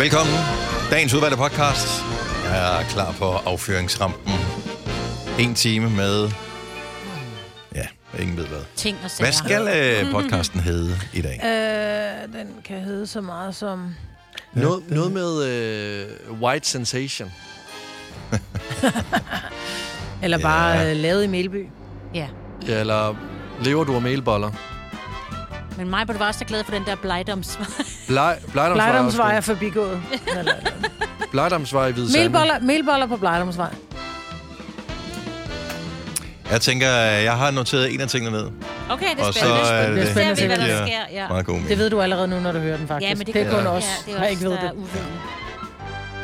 Velkommen. Dagens udvalgte podcast. Jeg er klar på afføringsrampen. En time med... Ja, ingen ved hvad. Ting og sager. Hvad skal øh, podcasten hedde i dag? Øh, den kan hedde så meget som... Noget, noget med øh, white sensation. Eller bare Ja. øh, lavet i Melby. Ja. Ja, eller lever du af melboller? Men mig var også så glad for den der blejdomsvej. Blej, Blejdomsvej er forbigået. Blejdomsvej i Hvide Sande. Melboller, melboller på Blejdomsvej. Jeg tænker, jeg har noteret en af tingene ned. Okay, det er Og så spændende. er Det er det, spændende ser vi, hvad at der giver sker. Ja. meget god mening. Det ved du allerede nu, når du hører den faktisk. Ja, men det, det er kun Ja. os, ja, det er ikke os, ved der er det.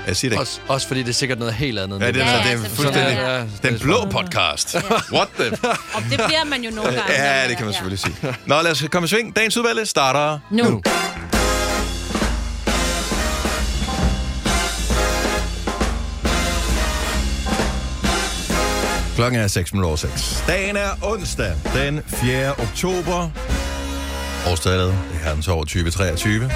Jeg siger det ikke. Også, også fordi det er sikkert noget helt andet. Ja, det er, Ja, så, det ja, er selvfølgelig. fuldstændig... Ja, ja. Den blå podcast. What the... Og det bliver man jo nogle gange. Ja, det kan man selvfølgelig sige. Nå, lad os komme i sving. Dagens udvalg starter Nu. nu. Klokken er 6 minutter over 6. Dagen er onsdag, den 4. oktober. Årstallet, det er herrens år 2023.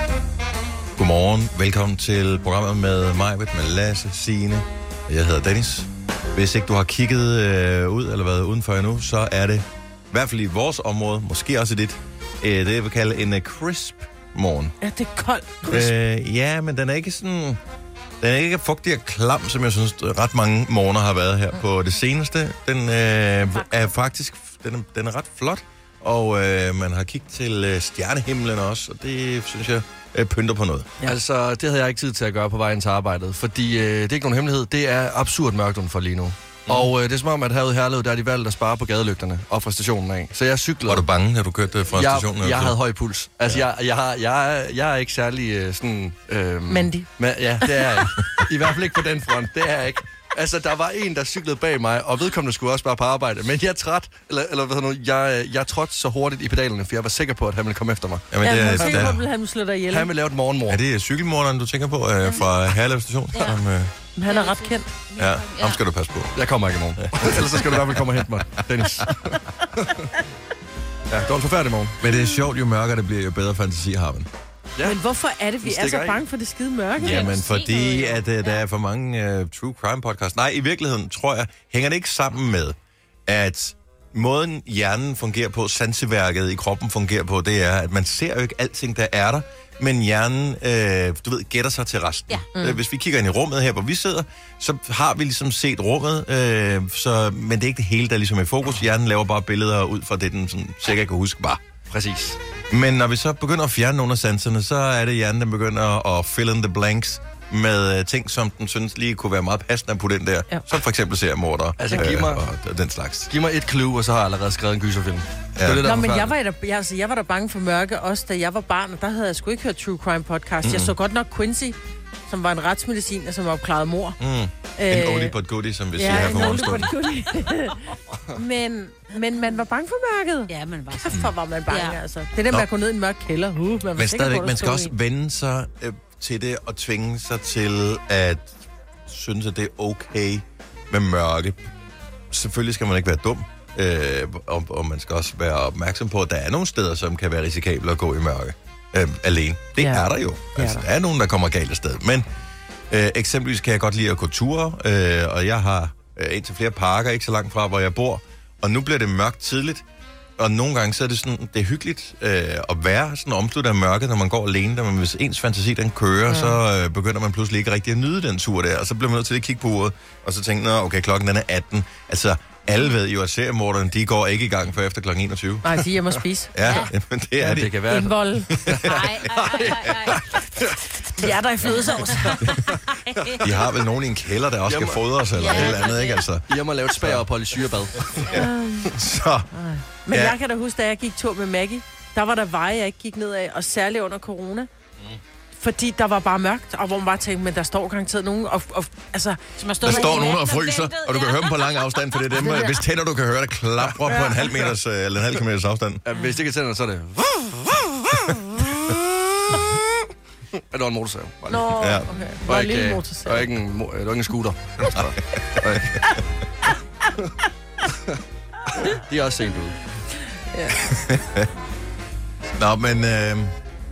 Godmorgen, velkommen til programmet med mig, med Lasse, Signe. Jeg hedder Dennis. Hvis ikke du har kigget øh, ud eller været udenfor endnu, så er det i hvert fald i vores område, måske også i dit, øh, det jeg vil kalde en øh, crisp morgen. Ja, det er koldt. Øh, ja, men den er ikke sådan... Den er ikke fugtig og klam, som jeg synes, ret mange morgener har været her på det seneste. Den øh, er faktisk den er, den er ret flot, og øh, man har kigget til øh, stjernehimlen også, og det synes jeg øh, pynter på noget. Ja. Altså, det havde jeg ikke tid til at gøre på vejen til arbejdet, fordi øh, det er ikke nogen hemmelighed. Det er absurd mørkt udenfor lige nu. Mm. Og øh, det er som om, at herude i Herlev, der er de valgt at spare på gadelygterne og fra stationen af. Så jeg cyklede. Var du bange, når du kørte fra stationen? jeg, jeg havde høj puls. Altså, ja. jeg, jeg, har, jeg, er, jeg er ikke særlig øh, sådan... Øh, Mandy. Men, ja, det er jeg ikke. I hvert fald ikke på den front. Det er jeg ikke. Altså, der var en, der cyklede bag mig, og vedkommende skulle også bare på arbejde. Men jeg træt, eller, eller hvad hedder nu, jeg, jeg trådte så hurtigt i pedalerne, for jeg var sikker på, at han ville komme efter mig. Jamen, Ja, det, han er, var sikker på, der, at han slå dig ihjel. Han ville lave et morgenmor. er det cykelmorderen, du tænker på, øh, fra Herlev station? Ja. Som, øh, Men Han er ret kendt. ja, ham skal du passe på. Jeg kommer ikke i morgen. Ellers så skal du i hvert fald komme og hente mig, Dennis. ja, det var en forfærdelig morgen. Men det er sjovt, jo mørkere det bliver, jo bedre fantasi har man. Ja. Men hvorfor er det, vi er så bange for det skide mørke? Ja. Jamen, fordi at, uh, der er for mange uh, true crime podcasts. Nej, i virkeligheden tror jeg, hænger det ikke sammen med, at måden hjernen fungerer på, sanseværket i kroppen fungerer på, det er, at man ser jo ikke alting, der er der, men hjernen, øh, du ved, gætter sig til resten. Ja. Mm. Hvis vi kigger ind i rummet her, hvor vi sidder, så har vi ligesom set rummet, øh, så, men det er ikke det hele, der ligesom er i fokus. Hjernen laver bare billeder ud fra det, den sådan, sikkert kan huske var. Præcis. Men når vi så begynder at fjerne nogle af sanserne, så er det hjernen, der begynder at fill in the blanks med øh, ting, som den synes lige kunne være meget passende på den der. Ja. Som for eksempel ser morder Altså, giv mig- og, og den slags. Giv mig et clue, og så har jeg allerede skrevet en gyserfilm. Ja. Det er det, der Nå, men jeg var, da, jeg, altså, jeg var da bange for mørke, også da jeg var barn, og der havde jeg sgu ikke hørt True Crime podcast. Mm. Jeg så godt nok Quincy, som var en retsmediciner, som opklarede mor. Mm. En Øh, oldie but goodie, som vi siger Ja, her en på morgenstunden. men, men man var bange for mørket. Ja, men var Kæft, hvor var man bange, Ja. altså. Det der med at gå ned i en mørk kælder. Uh, man var Men stadigvæk, man skal også en. vende sig øh, til det og tvinge sig til at synes, at det er okay med mørke. Selvfølgelig skal man ikke være dum, øh, og, og man skal også være opmærksom på, at der er nogle steder, som kan være risikable at gå i mørke øh, alene. Det Ja, er der jo. Altså, der. der er nogen, der kommer galt af sted. Men øh, eksempelvis kan jeg godt lide at gå ture, øh, og jeg har øh, indtil flere parker, ikke så langt fra, hvor jeg bor. Og nu bliver det mørkt tidligt, og nogle gange så er det sådan, det er hyggeligt øh, at være sådan omsluttet af mørket, når man går alene. Der, men hvis ens fantasi den kører, ja. så øh, begynder man pludselig ikke rigtig at nyde den tur der. Og så bliver man nødt til at kigge på uret, og så tænke, nå okay, klokken den er 18. Altså, alle ved jo, at seriemorderne, de går ikke i gang før efter klokken 21. Nej, de er hjemme og spise. Ja, men det er Ja, de. det kan være. Indvold. Nej, ej, ej, ej, ej. De er der i flødesovs. De har vel nogen i en kælder, der også skal Jamen. fodres eller Ja. et eller andet, ikke? Altså, Jeg må lave et spagerophold i syrebad. så, Men Ja. ja. jeg kan da huske, da jeg gik tur med Maggie, der var der veje, jeg ikke gik ned af, og særligt under corona. Fordi der var bare mørkt, og hvor man bare tænkte, men der står garanteret nogen, og, og altså, Som der står nogen og fryser, og du kan ja. høre dem på lang afstand, for det er dem, hvis tænder du kan høre, der klapper på en halv meters, øh, eller en halv kilometers afstand. Ja, hvis det ikke er tænder, så er det... Ja, det var en motorsav. Nå, Ja. okay. Det var Og en lille ikke, motorsav. og ikke en, mo- det var ikke en scooter. Ikke- De er også sent ude. Nå, men øh,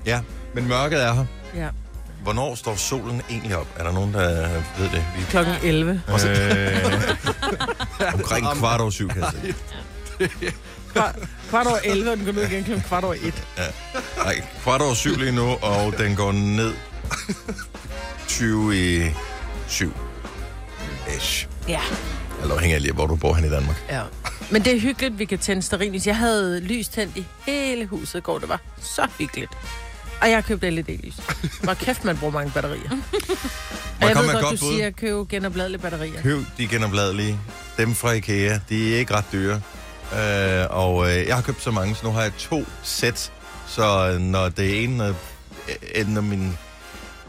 ja, men mørket er her. Ja. hvornår står solen egentlig op? Er der nogen, der ved det? Vi, Klokken 11. øh, omkring kvart over syv, kan jeg sige. Kvart, kvart over 11, og den går ned igen klokken kvart over 1. Nej, kvart over syv lige nu, og den går ned 20 i 7. Ish. Ja. Eller afhængig af lige, hvor du bor hen i Danmark. Ja. Men det er hyggeligt, vi kan tænde stearinlys. Jeg havde lys tændt i hele huset i går. Det var så hyggeligt. Og jeg købte LED-lys. Hvor kæft, man bruger mange batterier. Og jeg ved godt, godt du bud? siger, at købe genopladelige batterier. Køb de genopladelige. Dem fra Ikea. De er ikke ret dyre. Øh, og øh, jeg har købt så mange, så nu har jeg to sæt. Så øh, når det ene... Øh, når min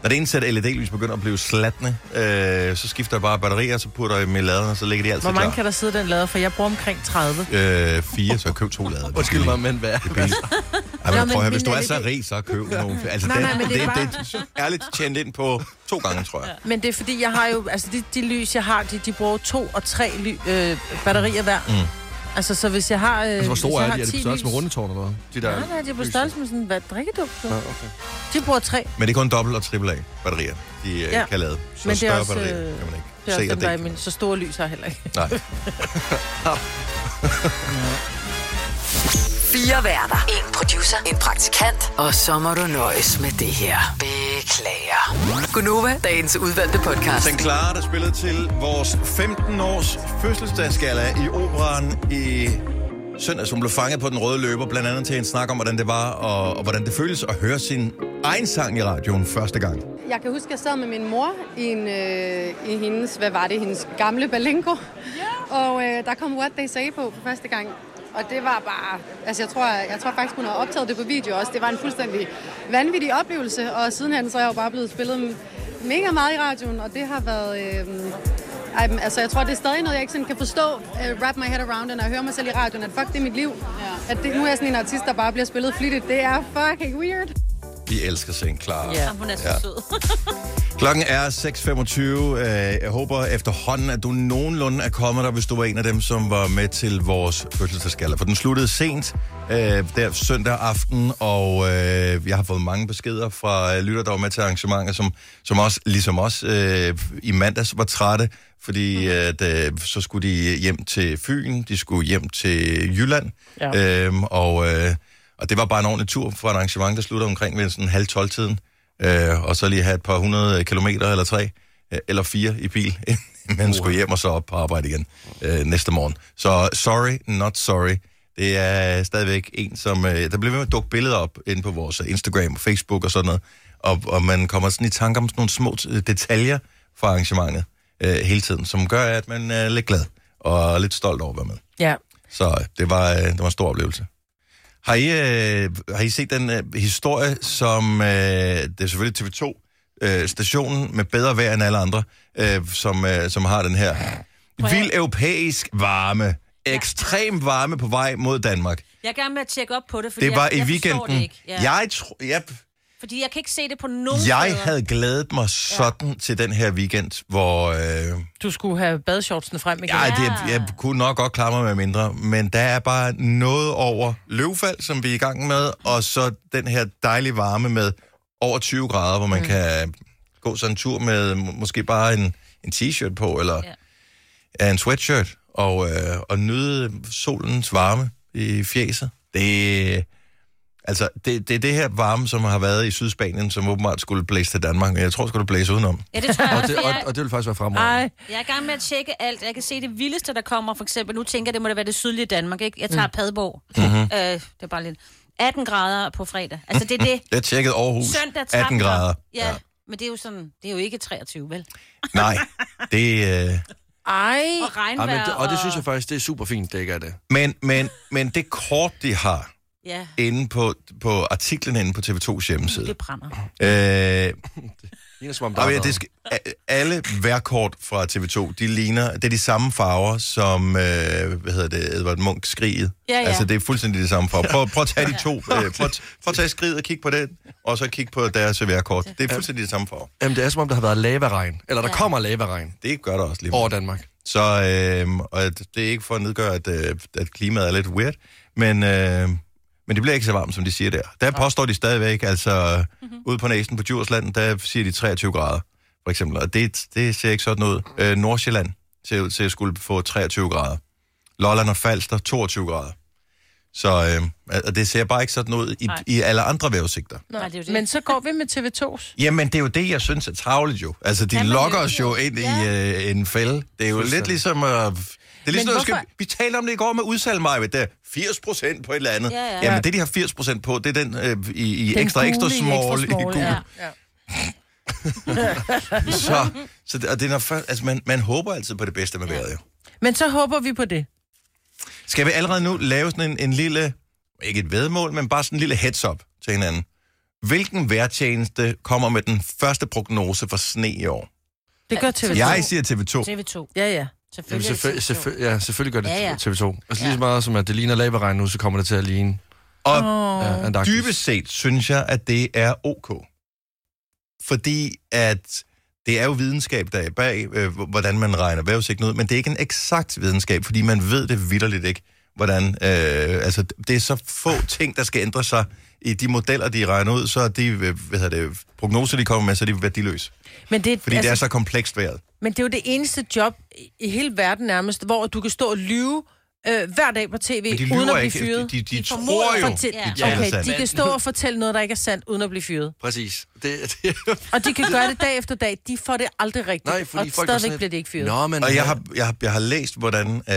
når det ene sæt LED-lys begynder at blive slatne, øh, så skifter jeg bare batterier, så putter jeg dem i laderen, og så ligger de altid Hvor mange klar. kan der sidde den lader? For jeg bruger omkring 30. Øh, fire, så jeg køb to lader. Undskyld mig, men hvad? Ej, men, Nå, prøv at høre, hvis du er så LED rig, så køb nogle. Altså, Nej, det, nej, men det det, er det, bare- det, er ærligt tjent ind på to gange, tror jeg. Men det er fordi, jeg har jo... Altså, de, de lys, jeg har, de, de bruger to og tre ly, øh, batterier hver. Mm. Altså, så hvis jeg har... Øh, Altså, hvor store jeg er de? Er det 10 på størrelse med rundetårn eller hvad? De der Nej, nej, de er på størrelse med sådan en hvad, drikkedum. Nå, okay. De bruger tre. Men det er kun dobbelt og triple A batterier, de øh, Ja. kan lade. Så Men det er større også, batterier øh, kan man ikke. Det er Se også og dem, der er min... Så store lys har jeg heller ikke. Nej. Fire værter. En producer. En praktikant. Og så må du nøjes med det her. Beklager. Gunova, dagens udvalgte podcast. Den Clara, der spillede til vores 15-års fødselsdagsgala i operan i søndag, som blev fanget på den røde løber, blandt andet til en snak om, hvordan det var, og, og hvordan det føles at høre sin egen sang i radioen første gang. Jeg kan huske, at jeg sad med min mor i, en, øh, i hendes, hvad var det, hendes gamle Balenco. Og øh, der kom What They Say på for første gang. Og det var bare, altså jeg tror, jeg tror faktisk, hun har optaget det på video også. Det var en fuldstændig vanvittig oplevelse, og sidenhen så er jeg jo bare blevet spillet mega meget i radioen, og det har været, øh, ej, altså jeg tror, det er stadig noget, jeg ikke sådan kan forstå, uh, wrap my head around, når jeg hører mig selv i radioen, at fuck, det er mit liv. Ja. At det, nu er jeg sådan en artist, der bare bliver spillet flittigt. Det er fucking weird. Vi elsker St. Clara. Ja. Hun er så Ja. sød. Klokken er 6.25. Øh, Jeg håber efterhånden, at du nogenlunde er kommet der, hvis du var en af dem, som var med til vores fødselsdagsgala. For den sluttede sent øh, der søndag aften, og øh, jeg har fået mange beskeder fra øh, lytter, der var med til arrangementet, som, som også, ligesom os, øh, i mandags var trætte, fordi at, øh, så skulle de hjem til Fyn, de skulle hjem til Jylland, Ja. øhm, og, øh, og det var bare en ordentlig tur for et arrangement, der sluttede omkring ved sådan halv 12-tiden øh, og så lige have et par hundrede kilometer eller tre, øh, eller fire i bil, inden man skulle hjem og så op på arbejde igen øh, næste morgen. Så sorry, not sorry. Det er stadigvæk en, som... Øh, der bliver ved med at dukke billeder op inde på vores Instagram og Facebook og sådan noget, og, og man kommer sådan i tanke om sådan nogle små øh, detaljer fra arrangementet øh, hele tiden, som gør, at man er lidt glad og lidt stolt over at være med. Ja. Så øh, det var, øh, det var en stor oplevelse. Har I, øh, har I set den øh, historie, som øh, det er selvfølgelig TV2, øh, stationen med bedre vejr end alle andre, øh, som, øh, som har den her vild europæisk varme, ekstrem varme på vej mod Danmark. Jeg er gerne med at tjekke op på det, fordi Det var jeg, i jeg forstår weekenden. Det ikke. Ja. Jeg, tro, jeg, Fordi jeg kan ikke se det på nogen jeg steder. havde glædet mig sådan ja. til den her weekend, hvor... Øh, Du skulle have badeshortsene frem igen. Ja, det, jeg kunne nok godt klare mig med mindre, men der er bare noget over løvfald, som vi er i gang med, og så den her dejlige varme med over 20 grader, hvor man mm. kan gå sådan en tur med må- måske bare en, en t-shirt på, eller Ja. ja. en sweatshirt, og, øh, og nyde solens varme i fjeset. Det, altså, det, det er det her varme, som har været i Sydspanien, som åbenbart skulle blæse til Danmark, men jeg tror, skulle det blæse udenom. Ja, det tror jeg Og det, og, og det vil faktisk være fremragende. Ej, jeg er i gang med at tjekke alt. Jeg kan se det vildeste, der kommer, for eksempel. Nu tænker jeg, det må da være det sydlige Danmark, ikke? Jeg tager mm. Padborg. Mm-hmm. Øh, det er bare lidt... 18 grader på fredag. Altså, det er det. Jeg tjekkede Aarhus, Søndag 13 18 grader. Ja, ja, men det er jo sådan... Det er jo ikke 23, vel? Nej, det... Øh, ej. Og Ja, regnvejr men det, og det synes jeg faktisk, det er super fint, det ikke er det. Men, men, men det kort, de har Ja, inde på, på artiklen inde på TV2's hjemmeside, det brænder. øh, Ligner som om, der er ja, det skal, alle værkort fra TV2, de ligner, det er de samme farver som, øh, hvad hedder det, Edvard Munch skriget. Ja, ja. Altså, det er fuldstændig de samme farver. Prøv, prøv at tage de to, øh, prøv, at- prøv at tage skriget og kigge på det, og så kigge på deres værkort. Det er fuldstændig de samme farver. Jamen, det er som om, der har været lavaregn. Eller der Ja. kommer lavaregn Det gør der også lige. over Danmark. Så øh, og det er ikke for at nedgøre, at, øh, at klimaet er lidt weird, men, øh, Men det bliver ikke så varmt, som de siger der. Der påstår de stadigvæk, altså mm-hmm. ude på næsen på Djursland, der siger de 23 grader, for eksempel. Og det, det ser ikke sådan ud. Øh, Nordsjælland ser ud til at skulle få 23 grader. Lolland og Falster, 22 grader. Så øh, og det ser bare ikke sådan ud i, Nej. i alle andre vejrudsigter. Nej, det er jo det. Men så går vi med TV2's. Jamen, det er jo det, jeg synes er travligt jo. Altså, de man lokker jo os jo ind Ja. i øh, en fælde. Det er jo lidt ligesom... Øh, det er ligesom, noget, skal, hvorfor- vi talte om det i går med udsalg, Maja, der 80 procent på et eller andet. Ja, ja. Jamen, det de har 80 procent på, det er den øh, i, i Den ekstra, ekstra small. i gul. ja. Ja. Så, så det, og det er når, altså, man, man håber altid på det bedste med vejret, jo. Men så håber vi på det. Skal vi allerede nu lave sådan en, en lille, ikke et vedmål, men bare sådan en lille heads-up til hinanden? Hvilken vejrtjeneste kommer med den første prognose for sne i år? Det gør TV2. Jeg siger TV2. TV2. Ja, ja. Jamen, Selvfølgelig. det selvfølgelig, TV2. selvfølgelig, ja, selvfølgelig gør det Ja, ja. TV2. Altså lige så meget som, at det ligner laberegn nu, så kommer det til at ligne Og ja, Antarktis. Dybest set synes jeg, at det er ok. Fordi at det er jo videnskab, der er bag, øh, hvordan man regner vejrudsigten ud, men det er ikke en eksakt videnskab, fordi man ved det vidderligt ikke, hvordan... Øh, altså, det er så få ting, der skal ændre sig i de modeller, de regner ud, så er de øh, hvad hedder det, prognoser, de kommer med, så er de værdiløse. Men det, Fordi altså, det er så komplekst vejret. Men det er jo det eneste job i- i hele verden nærmest, hvor du kan stå og lyve øh, hver dag på tv, uden at blive ikke. fyret. De, de, de, De tror jo, Fortæl- Ja. de Okay, de kan stå og fortælle noget, der ikke er sandt, uden at blive fyret. Præcis. Det, det, Og de kan gøre det dag efter dag. De får det aldrig rigtigt. nej, fordi og folk er stadigvæk bliver de ikke fyret. Nå, men... Og jeg har, jeg, har, jeg har læst, hvordan øh,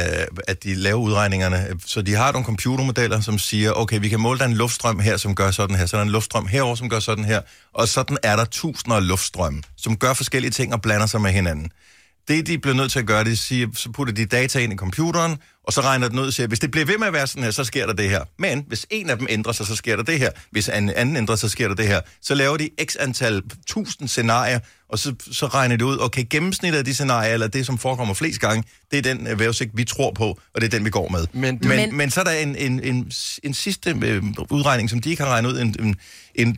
at de laver udregningerne. Så de har nogle computermodeller, som siger, okay, vi kan måle, der er en luftstrøm her, som gør sådan her. Så er der en luftstrøm herover, som gør sådan her. Og sådan er der tusinder af luftstrømme, som gør forskellige ting og blander sig med hinanden. Det, de bliver nødt til at gøre, det er, at sige, så putter de data ind i computeren, og så regner den ud og siger, hvis det bliver ved med at være sådan her, så sker der det her. Men hvis en af dem ændrer sig, så sker der det her. Hvis en anden ændrer sig, så sker der det her. Så laver de x antal tusind scenarier, og så, så regner det ud, okay, gennemsnittet af de scenarier, eller det, som forekommer flest gange, det er den øh, vejrudsigt, vi tror på, og det er den, vi går med. Men- men, Men- men så er der en, en, en, en sidste øh, udregning, som de ikke har regnet ud, en, en, en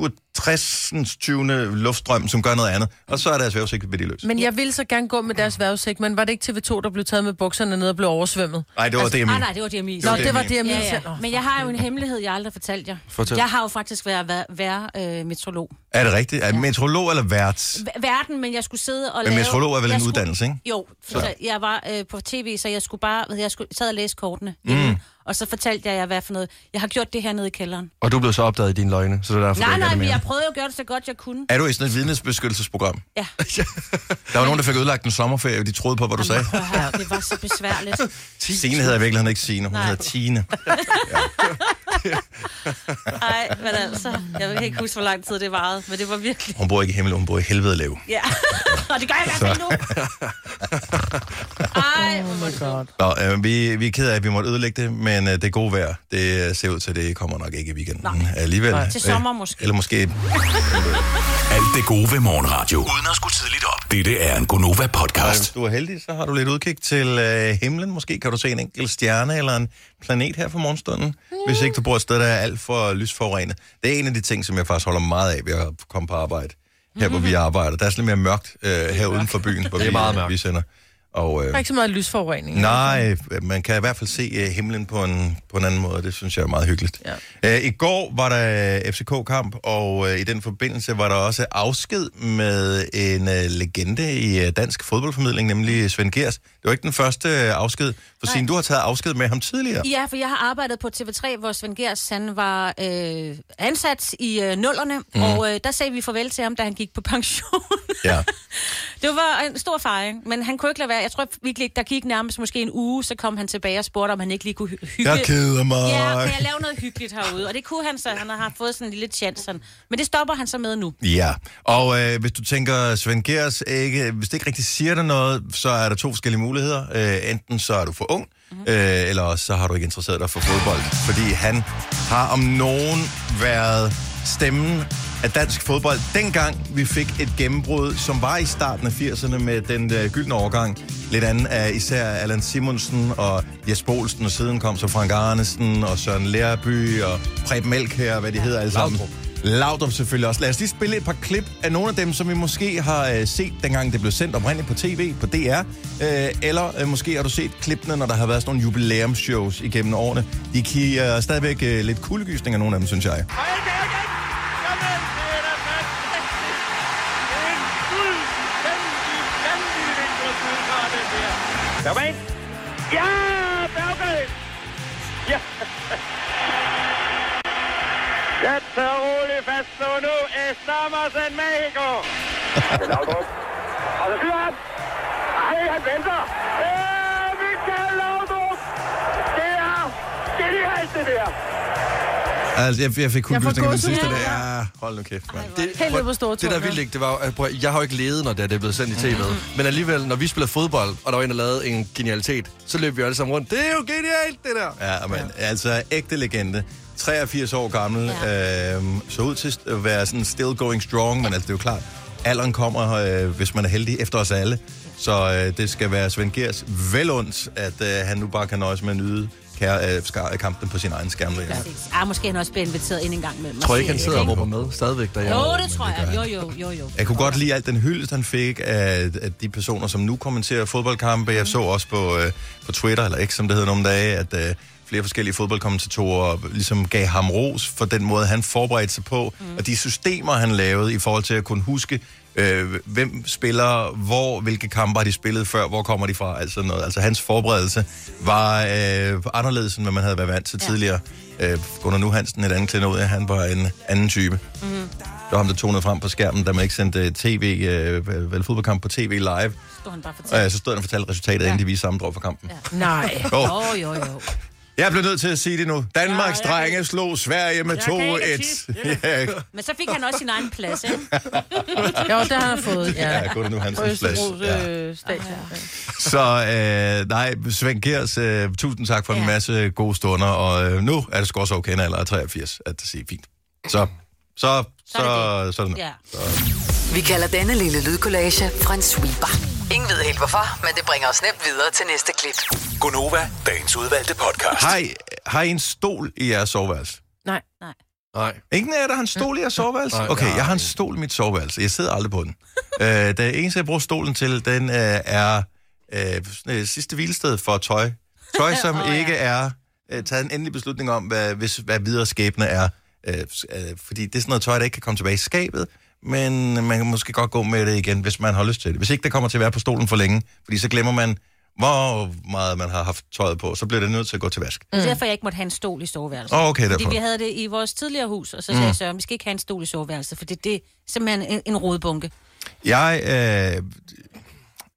1067. 20. luftstrøm, som gør noget andet, og så er deres vejrudsigt værdiløs. Men jeg ville så gerne gå med deres vejrudsigt, men var det ikke TV2, der blev taget med bukserne ned og blev oversvømmet? Nej, det var jeg Nej, mente. nej, det var mente. Det var Nå, det var jeg Ja, ja. Men jeg har jo en hemmelighed, jeg aldrig har fortalt jer. Fortæl. Jeg har jo faktisk været vær, vær, øh, metrolog. Er det rigtigt? Er det metrolog eller vært? Verden, men jeg skulle sidde og Men lave... metrolog er vel jeg en skulle, uddannelse, ikke? Jo, for så. jeg var øh, på tv, så jeg skulle bare... Jeg skulle, sad og læse kortene mm. Og så fortalte jeg jer, hvad for noget... Jeg har gjort det her nede i kælderen. Og du blev så opdaget i dine løgne, så det er derfor, Nej, nej, men jeg prøvede jo at gøre det så godt, jeg kunne. Er du i sådan et vidnesbeskyttelsesprogram? Ja. Der var nogen, der fik ødelagt en sommerferie, og de troede på, hvad du sagde. Prøv at høre, det var så besværligt. Signe hedder virkelig ikke Signe, hun Nej. hedder Tine. Nej, men altså, jeg kan ikke huske, hvor lang tid det varede, men det var virkelig... Hun bor ikke i himmel, hun bor i helvede lav. Ja, og det gør jeg i hvert fald nu. Ej, oh my God. Nå, øh, vi, vi er ked af, at vi måtte ødelægge det, men øh, det gode vejr, det øh, ser ud til, at det kommer nok ikke i weekenden Nej. alligevel. Nej. Til sommer måske. Eller måske... Alt det gode ved morgenradio. Uden at skulle tidligt op. Dette er en Gonova-podcast. Hvis du er heldig, så har du lidt udkig til øh, himlen. Måske kan du se en enkelt stjerne eller en planet her for morgenstunden. Hvis ikke du bor et sted, der er alt for lysforurenet. Det er en af de ting, som jeg faktisk holder meget af ved at komme på arbejde. Her, hvor vi arbejder. Der er sådan lidt mere mørkt øh, her uden for byen, hvor Det er vi, meget øh, mørkt. vi sender. Og, øh, Der er ikke så meget lysforurening. Nej, man kan i hvert fald se uh, himlen på en, på en anden måde. Det synes jeg er meget hyggeligt. Ja. Uh, I går var der FCK-kamp, og uh, i den forbindelse var der også afsked med en uh, legende i uh, dansk fodboldformidling, nemlig Svend Gers. Det var ikke den første uh, afsked, for siden du har taget afsked med ham tidligere. Ja, for jeg har arbejdet på TV3, hvor Svend Gers, han var øh, ansat i øh, nullerne, mm. og øh, der sagde vi farvel til ham, da han gik på pension. Ja. det var en stor fejring, men han kunne ikke lade være. Jeg tror virkelig der gik nærmest måske en uge, så kom han tilbage og spurgte, om han ikke lige kunne hy- hygge. Jeg keder mig. Ja, kan jeg lave noget hyggeligt herude? Og det kunne han så. Han har fået sådan en lille chance. Sådan. Men det stopper han så med nu. Ja, og øh, hvis du tænker, Svend Gers, ikke, hvis det ikke rigtig siger dig noget, så er der to forskellige muligheder. Øh, enten så er du for ung, mm-hmm. øh, eller også så har du ikke interesseret dig for fodbold. Fordi han har om nogen været stemmen af dansk fodbold. Dengang vi fik et gennembrud, som var i starten af 80'erne med den øh, gyldne overgang. Lidt andet af især Allan Simonsen og Jes Olsen, og siden kom så Frank Arnesen og Søren Lærby og Preben Melk her, hvad de hedder alle sammen. Laudrup selvfølgelig også. Lad os lige spille et par klip af nogle af dem, som vi måske har øh, set, dengang det blev sendt oprindeligt på tv, på DR. Øh, eller øh, måske har du set klippene, når der har været sådan nogle jubilæumsshows igennem årene. De giver stadigvæk øh, lidt kuldegysninger, nogle af dem, synes jeg. Bergman. Ja, Bergman! Ja. Jeg tager roligt fast nu. Nu Estamos en Mexico. Og så skyder han. Ej, han venter. Ja, Michael Laudrup. Det er genialt, det der. Altså, jeg, jeg fik kuldegysninger den sidste der. Ja, hold nu kæft, mand. Det, Helt store det der er vildt ikke, det var, at, prøv, jeg har jo ikke ledet, når det er, det blevet sendt i tv'et. Men alligevel, når vi spiller fodbold, og der var en, der lavede en genialitet, så løb vi alle sammen rundt. Det er jo genialt, det der. Ja, men altså ægte legende. 83 år gammel. Ja. Øhm, så ud til at være sådan still going strong, men altså det er jo klart, alderen kommer, øh, hvis man er heldig, efter os alle. Så øh, det skal være Svend Gers velundt, at øh, han nu bare kan nøjes med at nyde kære, øh, kampen på sin egen skærm. Ja. Præcis. Ah, måske han også blevet inviteret ind en gang med Jeg tror ikke, han sidder og råber med stadigvæk derhjemme. Jo, det tror jeg. Jo, jo, jo, jo. Jeg kunne godt lide alt den hyldest, han fik af, af de personer, som nu kommenterer fodboldkampe. Jeg så også på, øh, på Twitter, eller ikke som det hedder nogle dage, at øh, flere forskellige fodboldkommentatorer ligesom gav ham ros for den måde, han forberedte sig på, mm. og de systemer, han lavede i forhold til at kunne huske, øh, hvem spiller hvor, hvilke kampe har de spillet før, hvor kommer de fra, altså noget. Altså hans forberedelse var øh, anderledes, end hvad man havde været vant til ja. tidligere. Øh, Gunnar Nu Hansen, et andet klenod, han var en anden type. Mhm. Det var ham, der tonede frem på skærmen, da man ikke sendte tv, øh, vel, fodboldkamp på tv live. Stod han bare Og ja, så stod han og fortalte resultatet, ja. inden de viste sammendrag for kampen. Ja. Nej. Oh. Jo, jo, jo. Jeg blev nødt til at sige det nu. Danmarks Ja, drenge slog Sverige med kan ikke 2-1. Ja, Men så fik han også sin egen plads, ikke? Jo, det har han fået. Ja. ja, Gunnar Nu Hansens plads. Øh. Ja. Så øh, nej, Svend Gers, øh, tusind tak for en Ja. masse gode stunder, og øh, nu er det sgu også okay, en alder af 83, at det siger fint. Så, så, så, er det så, så, Ja. Vi kalder denne lille lydkollage en sweeper. Ingen ved helt hvorfor, men det bringer os nemt videre til næste klip. Gonova, dagens udvalgte podcast. Har I, har I en stol i jeres soveværelse? Nej. Nej. Ingen af jer, der har en stol i jeres soveværelse? Nej, Okay, nej. jeg har en stol i mit soveværelse. Jeg sidder aldrig på den. øh, det eneste, jeg bruger stolen til, den øh, er øh, sådan et sidste hvilested for tøj. Tøj, som oh, ja. ikke er øh, taget en endelig beslutning om, hvad, hvis, hvad videre skæbne er. Øh, øh, fordi det er sådan noget tøj, der ikke kan komme tilbage i skabet, men man kan måske godt gå med det igen, hvis man har lyst til det. Hvis ikke det kommer til at være på stolen for længe, fordi så glemmer man, hvor meget man har haft tøjet på, så bliver det nødt til at gå til vask. Det er derfor, jeg ikke måtte have en stol i soveværelset. Åh, okay, Fordi derfor. vi havde det i vores tidligere hus, og så sagde mm. Søren, vi skal ikke have en stol i soveværelset, for det, det er simpelthen en, en rodbunke. Jeg, øh,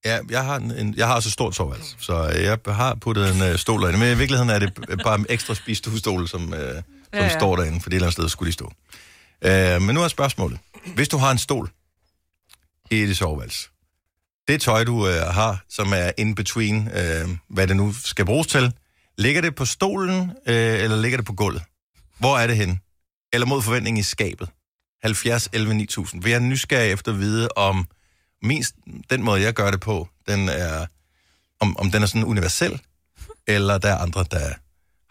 ja, jeg, har en, en, jeg har også et stort soveværelse, så jeg har puttet en øh, stol derinde. Men i virkeligheden er det bare en ekstra spistuestol, som, øh, som ja, ja. står derinde, for det et eller andet sted skulle de stå. Øh, men nu er spørgsmålet. Hvis du har en stol i dit soveværelse, det tøj, du øh, har, som er in between, øh, hvad det nu skal bruges til, ligger det på stolen, øh, eller ligger det på gulvet? Hvor er det hen? Eller mod forventning i skabet? 70 11 9000. Vi er nysgerrige efter at vide, om min, den måde, jeg gør det på, den er, om, om den er sådan universel, eller der er andre, der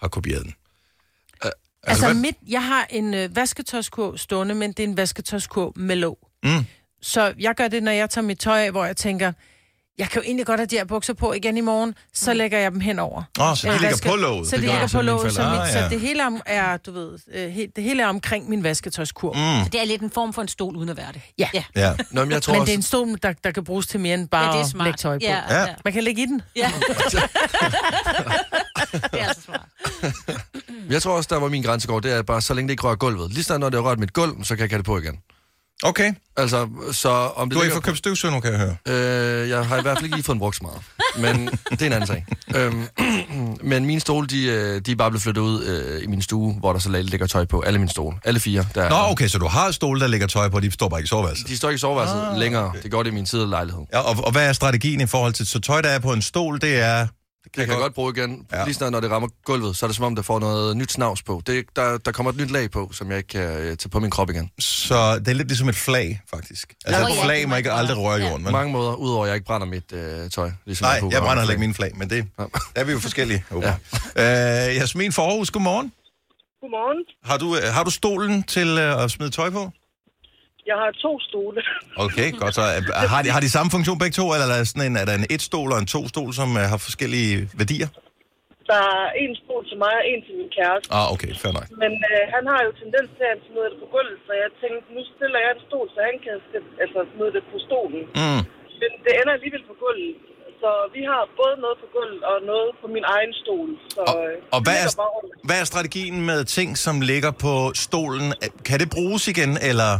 har kopieret den. Altså, hvad- mit, jeg har en øh, vasketøjskurv stående, men det er en vasketøjskurv med låg. Mm. Så jeg gør det, når jeg tager mit tøj af, hvor jeg tænker, jeg kan jo egentlig godt have de her bukser på igen i morgen, så lægger jeg dem henover. Åh, oh, så de Jeg ligger vasker- på låget. Så de ligger på låget, så, mit, Ah, så ja. det hele er, er, du ved, øh, det hele er omkring min vasketøjskurv. Mm. Så det er lidt en form for en stol, uden at være det. Ja. Ja, Ja. Nå, men jeg tror Men også... det er en stol, der, der kan bruges til mere end bare ja det er at lægge tøj på. Ja, Ja. ja. Man kan lægge i den. ja. det er altså smart. Jeg tror også, der var min grænse går, det er bare, så længe det ikke rører gulvet. Lige snart, når det har rørt mit gulv, så kan jeg have det på igen. Okay, Altså, så om det du har ikke fået købt støvsuger nu, kan jeg høre. Øh, jeg har i hvert fald ikke lige fået den brugt så meget. Men det er en anden sag. Øhm, men mine stole, de, øh, de er bare blevet flyttet ud øh, i min stue, hvor der så ligger tøj på. Alle mine stole. Alle fire. Der, Nå, okay, så du har stole, der ligger tøj på, de står bare ikke i soveværelset. De står ikke i soveværelset ah, længere. Det går det i min tid lejlighed. Ja, og, og hvad er strategien i forhold til, så tøj, der er på en stol, det er... Kan jeg godt bruge igen. Ja. Ja. Lige snart, når det rammer gulvet, så er det som om, der får noget nyt snavs på. Det, der, der kommer et nyt lag på, som jeg ikke kan øh, tage på min krop igen. Så det er lidt ligesom et flag, faktisk. Altså Nå, et ja, flag det må ikke aldrig røre jorden. På Men... mange måder, udover at jeg ikke brænder mit øh, tøj. Ligesom Nej, jeg brænde brænder heller ikke mine flag, men det Ja. der er vi jo forskellige. Okay. Ja. Øh, Jasmin for Aarhus, godmorgen. Godmorgen. Har du, øh, har du stolen til øh, at smide tøj på? Jeg har to stole. Okay, godt så. Har de, har de samme funktion begge to, eller er der, sådan en, er der en et-stol og en to-stol, som øh, har forskellige værdier? Der er en stol til mig og en til min kæreste. Ah, okay, fair nok. Men øh, han har jo tendens til at smide det på gulvet, så jeg tænkte, nu stiller jeg en stol, så han kan altså, smide det på stolen. Mm. Men det ender alligevel på gulvet. Så vi har både noget på gulvet og noget på min egen stol. Så, øh, Og hvad er, hvad er strategien med ting, som ligger på stolen? Kan det bruges igen, eller...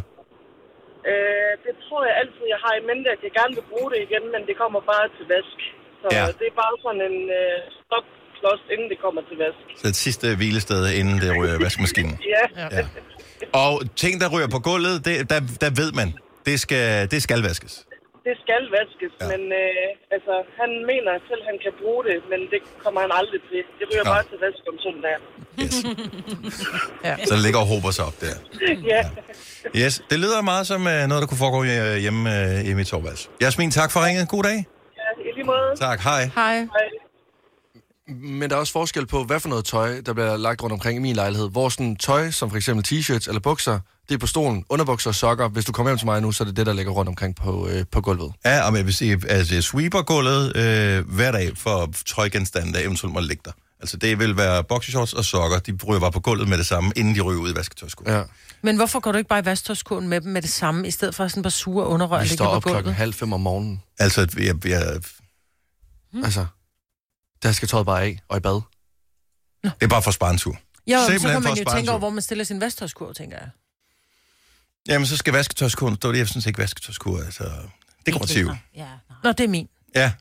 Øh, det tror jeg altid, jeg har i mente, at jeg gerne vil bruge det igen, men det kommer bare til vask. Så Ja. det er bare sådan en øh, stopklods, inden det kommer til vask. Så et sidste hvilested, inden det ryger i vaskemaskinen. Ja. Ja. Og ting, der ryger på gulvet, det, der, der ved man, det skal, det skal vaskes. Det skal vaskes, ja. men øh, altså, han mener selv, at han kan bruge det, men det kommer han aldrig til. Det ryger Nå. bare til vask om søndagen. Så det ligger og håber sig op der. ja. Yes, det lyder meget som uh, noget, der kunne foregå øh, hjemme uh, i mit soveværelse. Jasmin, tak for ringet. God dag. ja, i lige måde. Tak, hej. Hej. Hej. Men der er også forskel på, hvad for noget tøj, der bliver lagt rundt omkring i min lejlighed. Hvor sådan tøj, som for eksempel t-shirts eller bukser, det er på stolen. Underbukser og sokker. Hvis du kommer hjem til mig nu, så er det det, der ligger rundt omkring på, øh, på gulvet. Ja, og jeg vil sige, altså jeg sweeper gulvet øh, hver dag for tøjgenstande, der eventuelt må ligge der. Altså det vil være boxershorts og sokker, de ryger bare på gulvet med det samme, inden de ryger ud i vasketøjskurven. Ja. Men hvorfor går du ikke bare i vasktøjskurven med dem med det samme, i stedet for sådan bare sure underrør, Vi står op på klokken gulvet? halv fem om morgenen. Altså, jeg, jeg, Altså, der skal tøjet bare af og i bad. det er bare for at spare en tur. Jo, så kan man jo tænke over, hvor man stiller sin vasktøjskurv, tænker jeg. Jamen, så skal vasketøjskurven stå det. Jeg synes ikke, vasketøjskur er så dekorativ. Ja, Nå, det er min. Ja,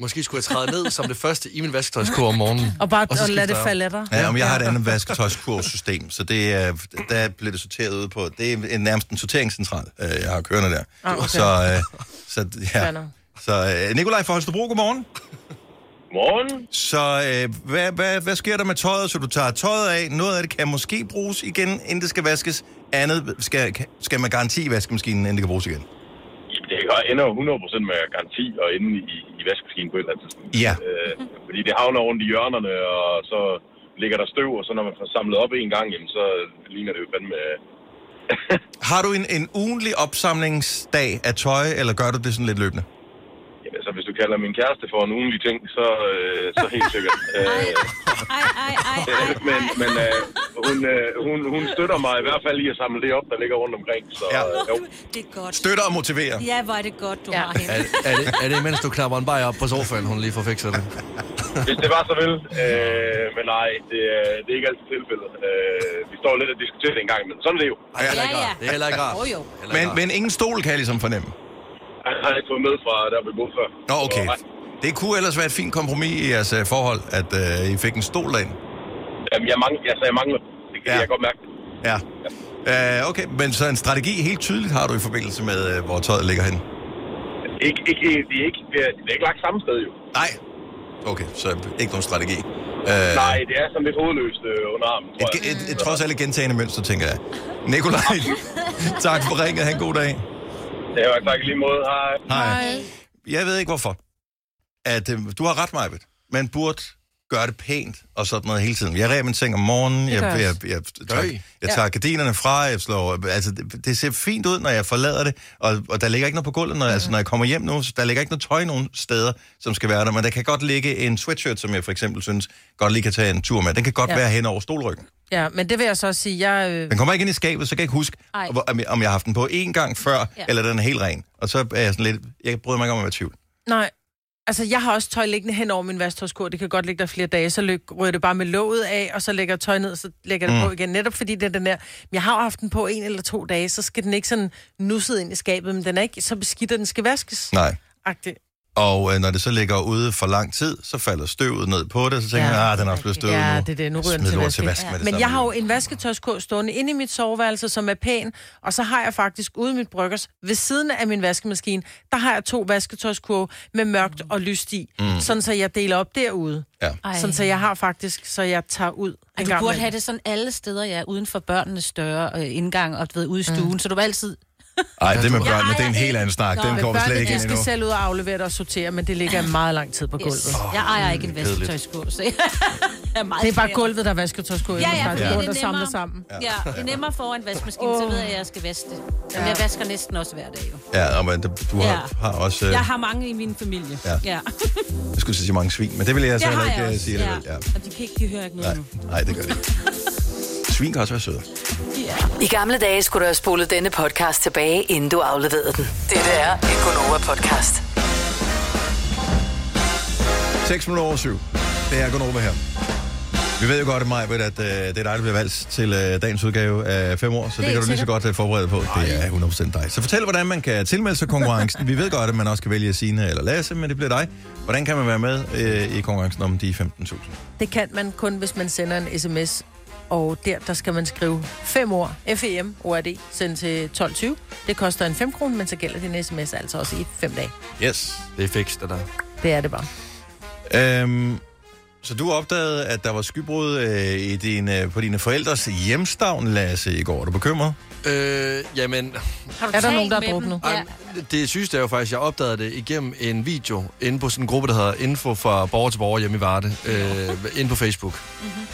Måske skulle jeg træde ned som det første i min vasketøjskur om morgenen. Og bare Og og lade det falde af dig. ja om jeg har et andet vasketøjskurvsystem, så det er, der bliver det sorteret ud på. Det er en- nærmest en sorteringscentral, øh, jeg har kørende der. Ah, okay. Så, øh, så ja. Så øh, Nikolaj fra Holstebro, godmorgen. Morgen. Så øh, hvad, hvad, hvad sker der med tøjet? Så du tager tøjet af. Noget af det kan måske bruges igen, inden det skal vaskes. Andet skal, skal man garanti i vaskemaskinen, inden det kan bruges igen. Det ender jo 100% med garanti og inde i, i vaskemaskinen på et eller andet tidspunkt. Ja. Øh, fordi det havner rundt i hjørnerne, og så ligger der støv, og så når man får samlet op en gang, jamen, så ligner det jo fandme... Har du en, en ugenlig opsamlingsdag af tøj, eller gør du det sådan lidt løbende? Altså, hvis du kalder min kæreste for en ugenlig ting, så, øh, så helt sikkert. Øh, Ej, ej, ej, ej, men ej. men øh, hun, øh, hun, hun støtter mig i hvert fald i at samle det op, der ligger rundt omkring. Så Ja. øh, jo. Det er godt. Støtter og motiverer. Ja, hvor er det godt, du Ja. har hende. Er, er, det, er det, mens du knapper en bajer op på sofaen, hun lige får fikset det? Hvis det var så vel. Øh, men nej, det, er- det er ikke altid tilfældet. Øh, vi står lidt og diskuterer det en gang, men sådan er det jo. Ej, Ja, ja. Det er heller ikke rart. Jo, jo. Men, men ingen stol kan jeg ligesom fornemme. Han har ikke fået med fra der, vi boede før. Nå, okay. Så. Det kunne ellers være et fint kompromis i jeres øh, forhold, at øh, I fik en stol derind. Jamen, jeg, mangler, jeg, så jeg mangler. Det kan Ja. ja. jeg godt mærke. Ja. Øh, okay, men så en strategi helt tydeligt har du i forbindelse med, øh, hvor tøjet ligger henne? Ikke, ikke, det, er ikke, det, er, det er ikke lagt samme sted, jo. Nej. Okay, så ikke nogen strategi. Øh, Nej, det er sådan lidt hovedløst øh, under armen, tror Et, jeg. et, et, et trods alt gentagende mønster, tænker jeg. Nikolaj, tak for ringet. Ha' en god dag. Det var tak i lige måde. Hej. Hej. Jeg ved ikke hvorfor. At, øh, du har ret, Majbet. Man burde gøre det pænt og sådan noget hele tiden. Jeg ræber min seng om morgenen, jeg, jeg, jeg jeg, tager, jeg tager gardinerne fra, jeg slår, altså det, det ser fint ud, når jeg forlader det, og, og der ligger ikke noget på gulvet, når, altså, når jeg kommer hjem nu, så der ligger ikke noget tøj nogen steder, som skal være der, men der kan godt ligge en sweatshirt, som jeg for eksempel synes godt lige kan tage en tur med. Den kan godt Ja. ja. være hen over stolryggen. Ja, men det vil jeg så også sige, jeg... Øh, Den kommer ikke ind i skabet, så kan jeg ikke huske, Ej. om jeg, om jeg har haft den på én gang før, Ja. ja. eller den er helt ren. Og så er jeg sådan lidt, jeg bryder mig ikke om at være tvivl. nej, altså jeg har også tøj liggende hen over min vasktøjskur. Det kan godt ligge der flere dage, så løg, ryger det bare med låget af, og så lægger jeg tøj ned, så lægger det Mm. på igen. Netop fordi det er den der... Jeg har jo haft den på en eller to dage, så skal den ikke sådan nusset ind i skabet, men den er ikke så beskidt, at den skal vaskes. Nej. Agtigt. Og øh, når det så ligger ude for lang tid, så falder støvet ned på det, så tænker Ja. jeg, ah, den er også blevet støvet Ja, nu. det er det. Nu ryger den til lort vask. til vask med det Men jeg har jo en vasketøjskur stående inde i mit soveværelse, som er pæn, og så har jeg faktisk ude i mit bryggers, ved siden af min vaskemaskine, der har jeg to vasketøjskurve med mørkt og lyst i, mm. sådan så jeg deler op derude. Ja. Ej. Sådan så jeg har faktisk, så jeg tager ud. Ej, du burde have det sådan alle steder, ja, uden for børnenes døre øh, indgang og ved, ude i stuen, mm. så du var altid... Nej, det med Jeg børnene, det er en helt anden snak. Nå, Den kommer vi slet ikke de ind i skal nu. selv ud og aflevere det og sortere, men det ligger meget lang tid på gulvet. Yes. Jeg ejer ikke en vasketøjskur, så er meget Det er bare gulvet, der er vasketøjsko. Ja, ja, det fordi er det er samler nemmere. sammen. Ja, det er nemmere foran en vaskemaskine, så ved jeg, at jeg skal vaske det. Men jeg vasker næsten også hver dag, jo. Ja, og men du har, Ja. har også... Øh, Jeg har mange i min familie. Ja. ja. Jeg skulle sige mange svin, men det vil jeg så Det heller har ikke jeg øh, sige ja. alligevel. Ja. Og de, kan ikke, de hører ikke noget Nej, nej, det gør det ikke. Svin kan også være søde. I gamle dage skulle du have spolet denne podcast tilbage, inden du afleverede den. Dette er en Gonova-podcast. 6 minutter over 7. Det er Gunova her. Vi ved jo godt, Maj, at øh, det er dig, der bliver valgt til øh, dagens udgave af 5 år, så det, det kan du lige så godt øh, forberede på. Det er 100% dig. Så fortæl, hvordan man kan tilmelde sig konkurrencen. Vi ved godt, at man også kan vælge Signe eller Lasse, men det bliver dig. Hvordan kan man være med øh, i konkurrencen om de 15.000? Det kan man kun, hvis man sender en sms. Og der, der skal man skrive fem ord, FEM, ORD, send til 12.20. Det koster en 5 kroner, men så gælder din sms altså også i fem dage. Yes. Det er fikst, det der. Det er det bare. Øhm, så du opdagede, at der var skybrud øh, i dine, på dine forældres hjemstavn, Lasse, i går. Er du bekymret? Øh, jamen, Har du Er der nogen, der er druknet? Ja. Ej, det sygeste er jo faktisk, at jeg opdagede det igennem en video inde på sådan en gruppe, der hedder Info fra borger til borger hjemme i Varde, øh, inde på Facebook. Mm-hmm.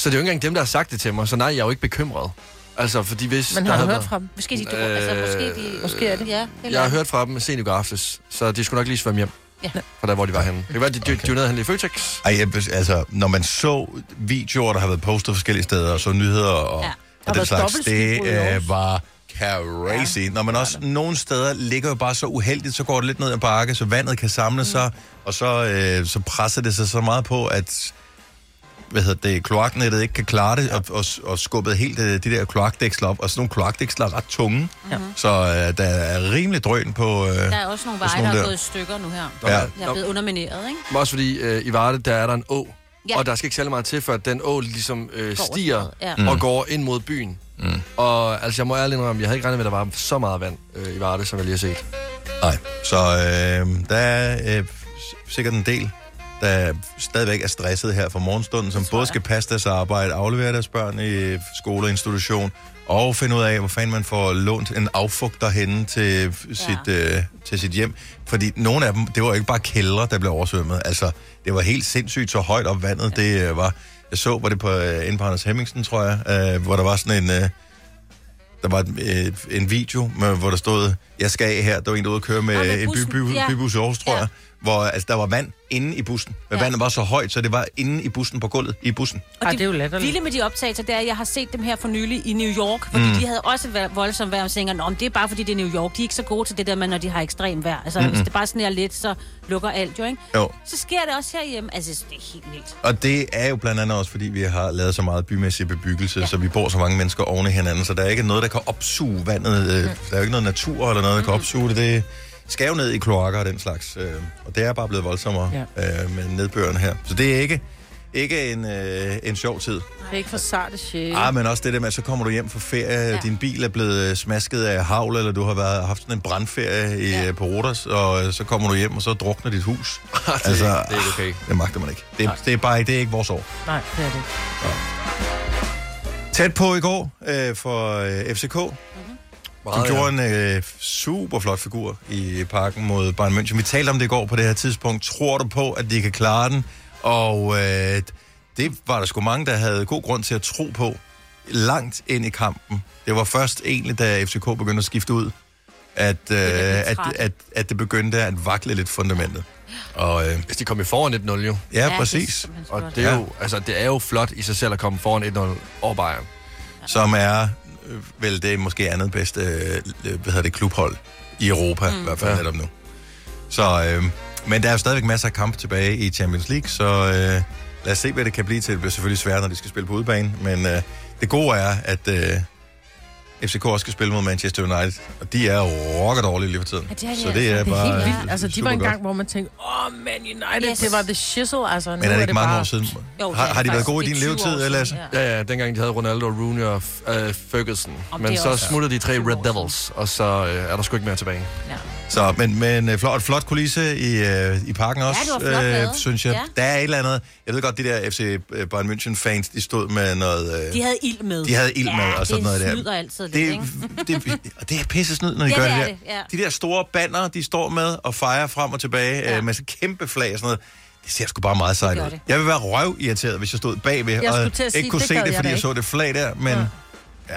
Så det er jo ikke engang dem, der har sagt det til mig, så nej, jeg er jo ikke bekymret. Altså, fordi hvis... Men der har du havde hørt været- fra dem? Måske de, øh, altså, måske de... Måske er det. Ja, eller... Jeg har hørt fra dem sent i går aftes, så de skulle nok lige svømme hjem. Ja. Fra der, hvor de var henne. Det kan være, de, de, de var nede hen i Føtex. Ej, jeg, altså, når man så videoer, der har været postet forskellige steder, og så nyheder og, Ja. ja. og den slags, det øh, var crazy. Ja. Når man også nogle steder ligger jo bare så uheldigt, så går det lidt ned ad bakke, så vandet kan samle sig, og så, øh, så presser det sig så meget på, at hvad hedder det, kloaknettet ikke kan klare det, og, og, og skubbet helt øh, de der kloakdæksler op, og sådan nogle kloakdæksler er ret tunge, ja. så øh, der er rimelig drøn på... Øh, Der er også nogle veje, der er der. gået i stykker nu her. Ja. Jeg er blevet undermineret, ikke? Men Også fordi øh, i Varde, der er der en å. Ja. Ja. Og der skal ikke særlig meget til, for at den å ligesom øh, Går stiger Ja. mm. og går ind mod byen. Mm. Og altså, jeg må ærligt indrømme, jeg havde ikke regnet med, at der var så meget vand øh, i Varde, som jeg lige har set. Nej, så øh, der er øh, sikkert en del, der stadigvæk er stresset her fra morgenstunden, som både skal passe deres arbejde, aflevere deres børn i skole og institution, og finde ud af, hvor fanden man får lånt en affugter henne til, ja. sit, øh, til sit hjem. Fordi nogle af dem, det var jo ikke bare kældre, der blev oversvømmet. Altså, det var helt sindssygt så højt op vandet, ja. det øh, var. Jeg så, var det på øh, inde på Anders Hemmingsen, tror jeg, øh, hvor der var sådan en... Øh, der var øh, en video, med, hvor der stod, jeg skal af her. Der var en, der ude at køre med, Nå, med en by, bussen. by, Ja. bybus Aarhus, tror Ja. jeg. Hvor altså, der var vand inde i bussen. Men Ja. vandet var så højt, så det var inde i bussen på gulvet i bussen. Og Ej, det er jo latterligt. vilde med de optagelser, det er, at jeg har set dem her for nylig i New York, fordi mm. de havde også et voldsomt vejr, og tænker, Nå, men det er bare fordi, det er New York. De er ikke så gode til det der med, når de har ekstrem vejr. Altså, mm-hmm. hvis det bare sneer lidt, så lukker alt jo, ikke? Jo. Så sker det også herhjemme. Altså, det er helt vildt. Og det er jo blandt andet også, fordi vi har lavet så meget bymæssig bebyggelse, ja. så vi bor så mange mennesker oven i hinanden, så der er ikke noget, der kan opsuge vandet. Mm. Der er jo ikke noget natur eller noget, der kan opsuge det. Det skal jo ned i kloakker og den slags. øh, Og det er bare blevet voldsommere ja. øh, med nedbøren her. Så det er ikke, ikke en, øh, en sjov tid. Det er ikke for sarte sjæle. Ah, men også det der med, at så kommer du hjem fra ferie, ja. Ja. din bil er blevet øh, smasket af havl, eller du har været, haft sådan en brandferie i, Ja. ja. på Rodos, og øh, så kommer du hjem, og så drukner dit hus. det, altså, det er ikke okay. Det magter man ikke. Det, det er bare ikke, det er ikke vores år. Nej, det er det ikke. Tæt på i går øh, for øh, FCK. Du Meget, gjorde en øh, super flot figur i parken mod Bayern München. Vi talte om det i går på det her tidspunkt. Tror du på, at de kan klare den? Og øh, det var der sgu mange, der havde god grund til at tro på langt ind i kampen. Det var først egentlig, da FCK begyndte at skifte ud, at, øh, at, at, at det begyndte at vakle lidt fundamentet. Og øh, Hvis de kom i foran 1-0 jo. ja, Ja, ja det præcis. simpelthen Og det er, Ja. jo, altså, det er jo flot i sig selv at komme foran 1-0 over Bayern. Som er vel det måske andet bedste øh, hvad hedder det, klubhold i Europa, mm. i hvert fald Ja. netop nu. Så, øh, men der er jo stadigvæk masser af kampe tilbage i Champions League, så øh, lad os se, hvad det kan blive til. Det bliver selvfølgelig svært, når de skal spille på udebane, men øh, det gode er, at øh, FCK også skal spille mod Manchester United, og de er rocker dårlige lige for tiden. Ja, det er så altså. det er Det er bare Helt vildt. Altså, de var super en godt. gang, hvor man tænkte, åh, oh, Man United, Yes. det var the shizzle. Altså, Men er det ikke mange bare... år siden? Jo, har, det har de været gode i det din 20 år levetid, Lasse? ja. Ja, ja, dengang de havde Ronaldo, Rooney og uh, Ferguson. Om Men det så smuttede de tre 20 år Red Devils, og så uh, er der sgu ikke mere tilbage. Ja. Så, men, men øh, flot, flot kulisse i, øh, i parken også, det var flot lavet. synes jeg. Ja. Der er et eller andet... Jeg ved godt, de der FC Bayern München-fans, de stod med noget... Øh, De havde ild med. De havde ild med og sådan noget der. det altid lidt, det, ikke? det, og det er pisse snyd, når de Ja, gør det det, er der. det, ja. De der store banner, de står med og fejrer frem og tilbage Ja. ja. øh, med så kæmpe flag og sådan noget. Det Det ser sgu bare meget sejt ud. det. Jeg vil være røvirriteret, hvis jeg stod bagved Jeg og sige, ikke kunne det se det, jeg fordi jeg ikke. så det flag der, men ja.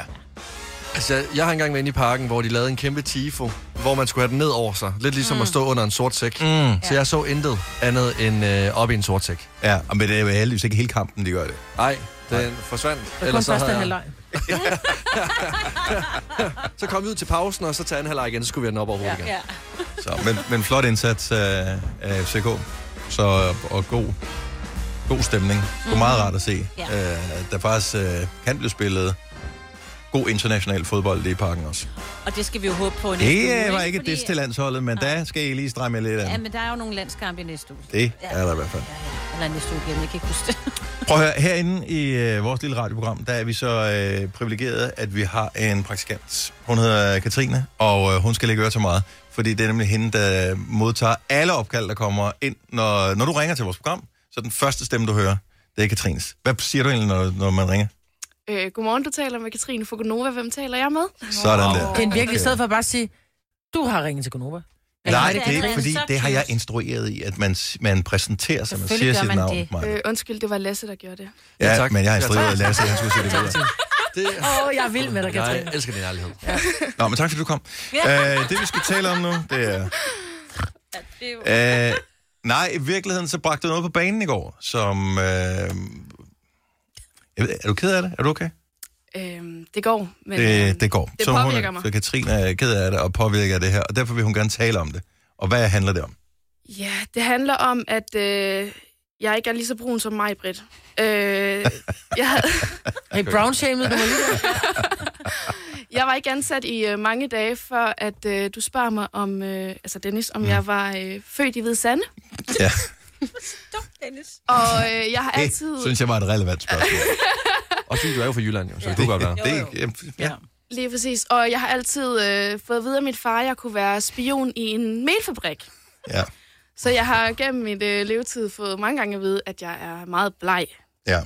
Altså, jeg har engang været inde i parken, hvor de lavede en kæmpe tifo, hvor man skulle have den ned over sig. Lidt ligesom mm. at stå under en sort sæk. Mm. Så jeg så intet andet end øh, op i en sort sæk. ja. Men det er jo heldigvis ikke hele kampen, de gør det. Nej, den forsvandt. Det er kun første jeg- halvleg. Så kom vi ud til pausen, og så til anden halvleg igen, så skulle vi have den op over hovedet igen. Ja. Så, men, men flot indsats af, af FCK. Så, og god, god stemning. Det var meget rart at se. Ja. Øh, der faktisk øh, kan blive spillet god international fodbold i parken også. Og det skal vi jo håbe på næste uge. Det øh, var ikke Fordi- det til landsholdet, men der skal I lige stramme lidt Ja, an. men der er jo nogle landskampe i næste uge. Det er der i hvert fald. Ja, ja. Eller næste uge igen, jeg kan ikke huske det. Prøv at høre, herinde i øh, vores lille radioprogram, der er vi så øh, privilegeret, at vi har en praktikant. Hun hedder Katrine, og øh, hun skal lægge øre til meget, fordi det er nemlig hende, der modtager alle opkald, der kommer ind, når, når du ringer til vores program. Så den første stemme, du hører, det er Katrines. Hvad siger du egentlig, når, når man ringer? Øh, godmorgen, du taler med Katrine Fukunova. Hvem taler jeg med? Sådan der. Det er en virkelig, i stedet for bare at sige, du har ringet til Gonova. Nej, det er ikke, det. fordi det har jeg instrueret i, at man, man præsenterer sig, man siger sit man navn. det. Øh, undskyld, det var Lasse, der gjorde det. Ja, Ja, tak. men jeg har Ja, instrueret tak. Lasse, han skulle sige det videre. Det, Åh, oh, jeg er vild med dig, Katrine. jeg elsker din ærlighed. Nå, men tak fordi du kom. Ja. Øh, det vi skal tale om nu, det er... Det er. Øh, nej, i virkeligheden så bragte du noget på banen i går, som... Øh, jeg ved, er du ked af det? Er du okay? Øh, det går, men Det, det går. det så hun, påvirker er- mig. Så Katrine er ked af det og påvirker det her, og derfor vil hun gerne tale om det. Og hvad handler det om? Ja, det handler om, at øh, jeg ikke er lige så brun som mig, Britt. Øh, jeg, havde, Hey, brown shamed, du må lige jeg var ikke ansat i øh, mange dage, før at øh, du spørger mig om, øh, altså Dennis, om jeg var øh, født i Hvide Sande. Ja, Dennis. Og øh, jeg har det altid... synes jeg var et relevant spørgsmål. Og fordi du er jo fra Jylland, jo, så det kunne godt være. Det, ja, ja. Lige præcis. Og jeg har altid øh, fået at vide af mit far, at jeg kunne være spion i en melfabrik. ja, Så jeg har gennem mit øh, levetid fået mange gange at vide, at jeg er meget bleg. ja.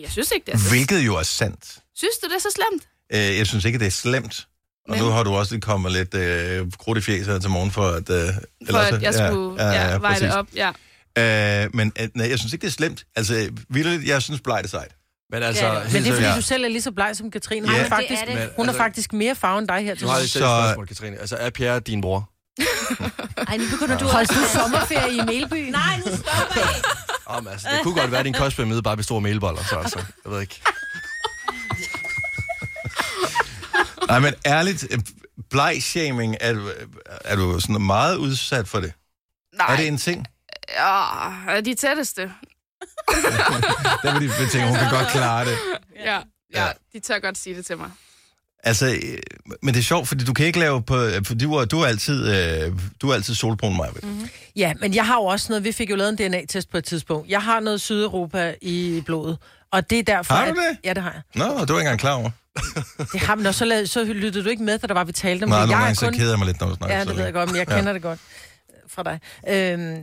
Jeg synes ikke, det er. Hvilket jo er sandt. Synes du, det er så slemt? Øh, jeg synes ikke, det er slemt. Og Men- nu har du også lige kommet lidt øh, krudt i fjeset til morgen for at... Øh, For at jeg skulle ja, ja, ja, veje det op. Ja. Øh, men øh, nej, jeg synes ikke, det er slemt. Altså, vildt, jeg synes blej det er sejt. Men altså, Ja, Men det er, fordi Ja. du selv er lige så bleg som Katrine. Ja. Hun, er Det faktisk, er det. Hun er altså- faktisk mere farve end dig her til nu har jeg Så- spørgsmål, Katrine. Altså, er Pierre din bror? Ej, nu begynder du Holdt du sommerferie i Melby? Nej, nu stopper I. Om, altså, det kunne godt være, at din kostpyramide bare består af melboller, så altså, jeg ved ikke. Nej, men ærligt, øh, bleg-shaming, er, du- er du sådan meget udsat for det? Nej, Er det en ting? Ja, de tætteste. Der vil de tænke, hun kan godt klare det. Ja, Ja. ja, de tør godt sige det til mig. Altså, øh, men det er sjovt, fordi du kan ikke lave på... For du er, du er altid, øh, du er altid solbrun, Maja. Mm. Ja, men jeg har jo også noget, vi fik jo lavet en DNA-test på et tidspunkt. Jeg har noget Sydeuropa i blodet, og det er derfor... Har du at, det? Ja, det har jeg. Nå, du er ikke engang klar over. Det har man, og så, lavede, så lyttede du ikke med, da der var, vi talte om Nej, det. nogle Jeg er gange så keder jeg mig lidt, når du snakker Ja, så det ved jeg godt, men jeg Ja. kender det godt øh, fra dig. Øhm,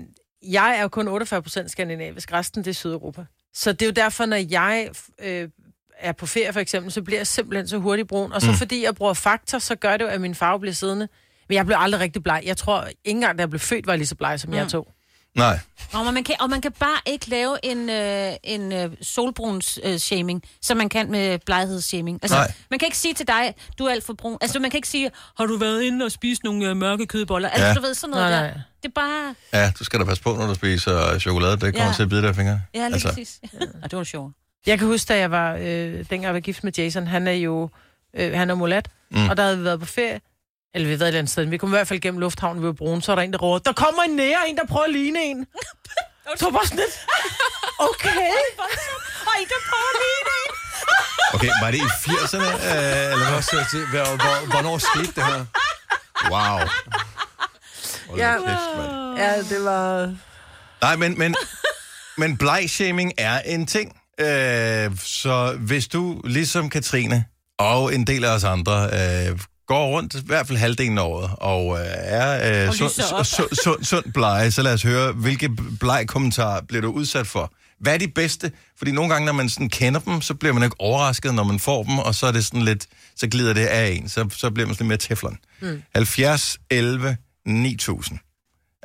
jeg er jo kun 48 procent skandinavisk, resten det er Sydeuropa. Så det er jo derfor, når jeg øh, er på ferie for eksempel, så bliver jeg simpelthen så hurtigt brun. Og så mm. fordi jeg bruger faktor, så gør det jo, at min farve bliver siddende. Men jeg blev aldrig rigtig bleg. Jeg tror ikke engang, da jeg blev født, var jeg lige så bleg som mm. jeg to. Nej. Og man, kan, og man kan bare ikke lave en, øh, en øh, solbruns øh, shaming, som man kan med bleghedshaming. Altså, Nej. man kan ikke sige til dig, du er alt for brun. Altså, man kan ikke sige, har du været inde og spist nogle øh, mørke kødboller? Altså, Ja. du ved, sådan noget Nej, der. Det er bare... Ja, du skal da passe på, når du spiser chokolade. Det kommer Ja. til at bide dig i fingrene. Ja, lige altså. præcis. Og det var sjovt. Jeg kan huske, da jeg var, øh, dengang jeg var gift med Jason, han er jo, øh, han er mulat, mm. og der havde vi været på ferie, eller vi været et eller andet sted, vi kom i hvert fald gennem lufthavnen, vi var brune, så er der en, der råber, der kommer en nære, en, der prøver at ligne en. Så var bare sådan lidt, okay. Og en, der prøver at ligne en. Okay, var det i 80'erne? Øh, eller hvad? Til, hvor, hvor, hvornår skete det her? Wow. Hold Ja. ja. kæft. Ja, det var... Nej, men, men, men bleg-shaming er en ting. Øh, så hvis du, ligesom Katrine og en del af os andre, øh, går rundt i hvert fald halvdelen af året, og øh, er øh, Og sund, op. sund, sund, sund blege, så lad os høre, hvilke bleg-kommentarer bliver du udsat for? Hvad er de bedste? Fordi nogle gange, når man sådan kender dem, så bliver man ikke overrasket, når man får dem, og så er det sådan lidt, så glider det af en, så, så bliver man sådan lidt mere teflon. Mm. 70, 11, 9000.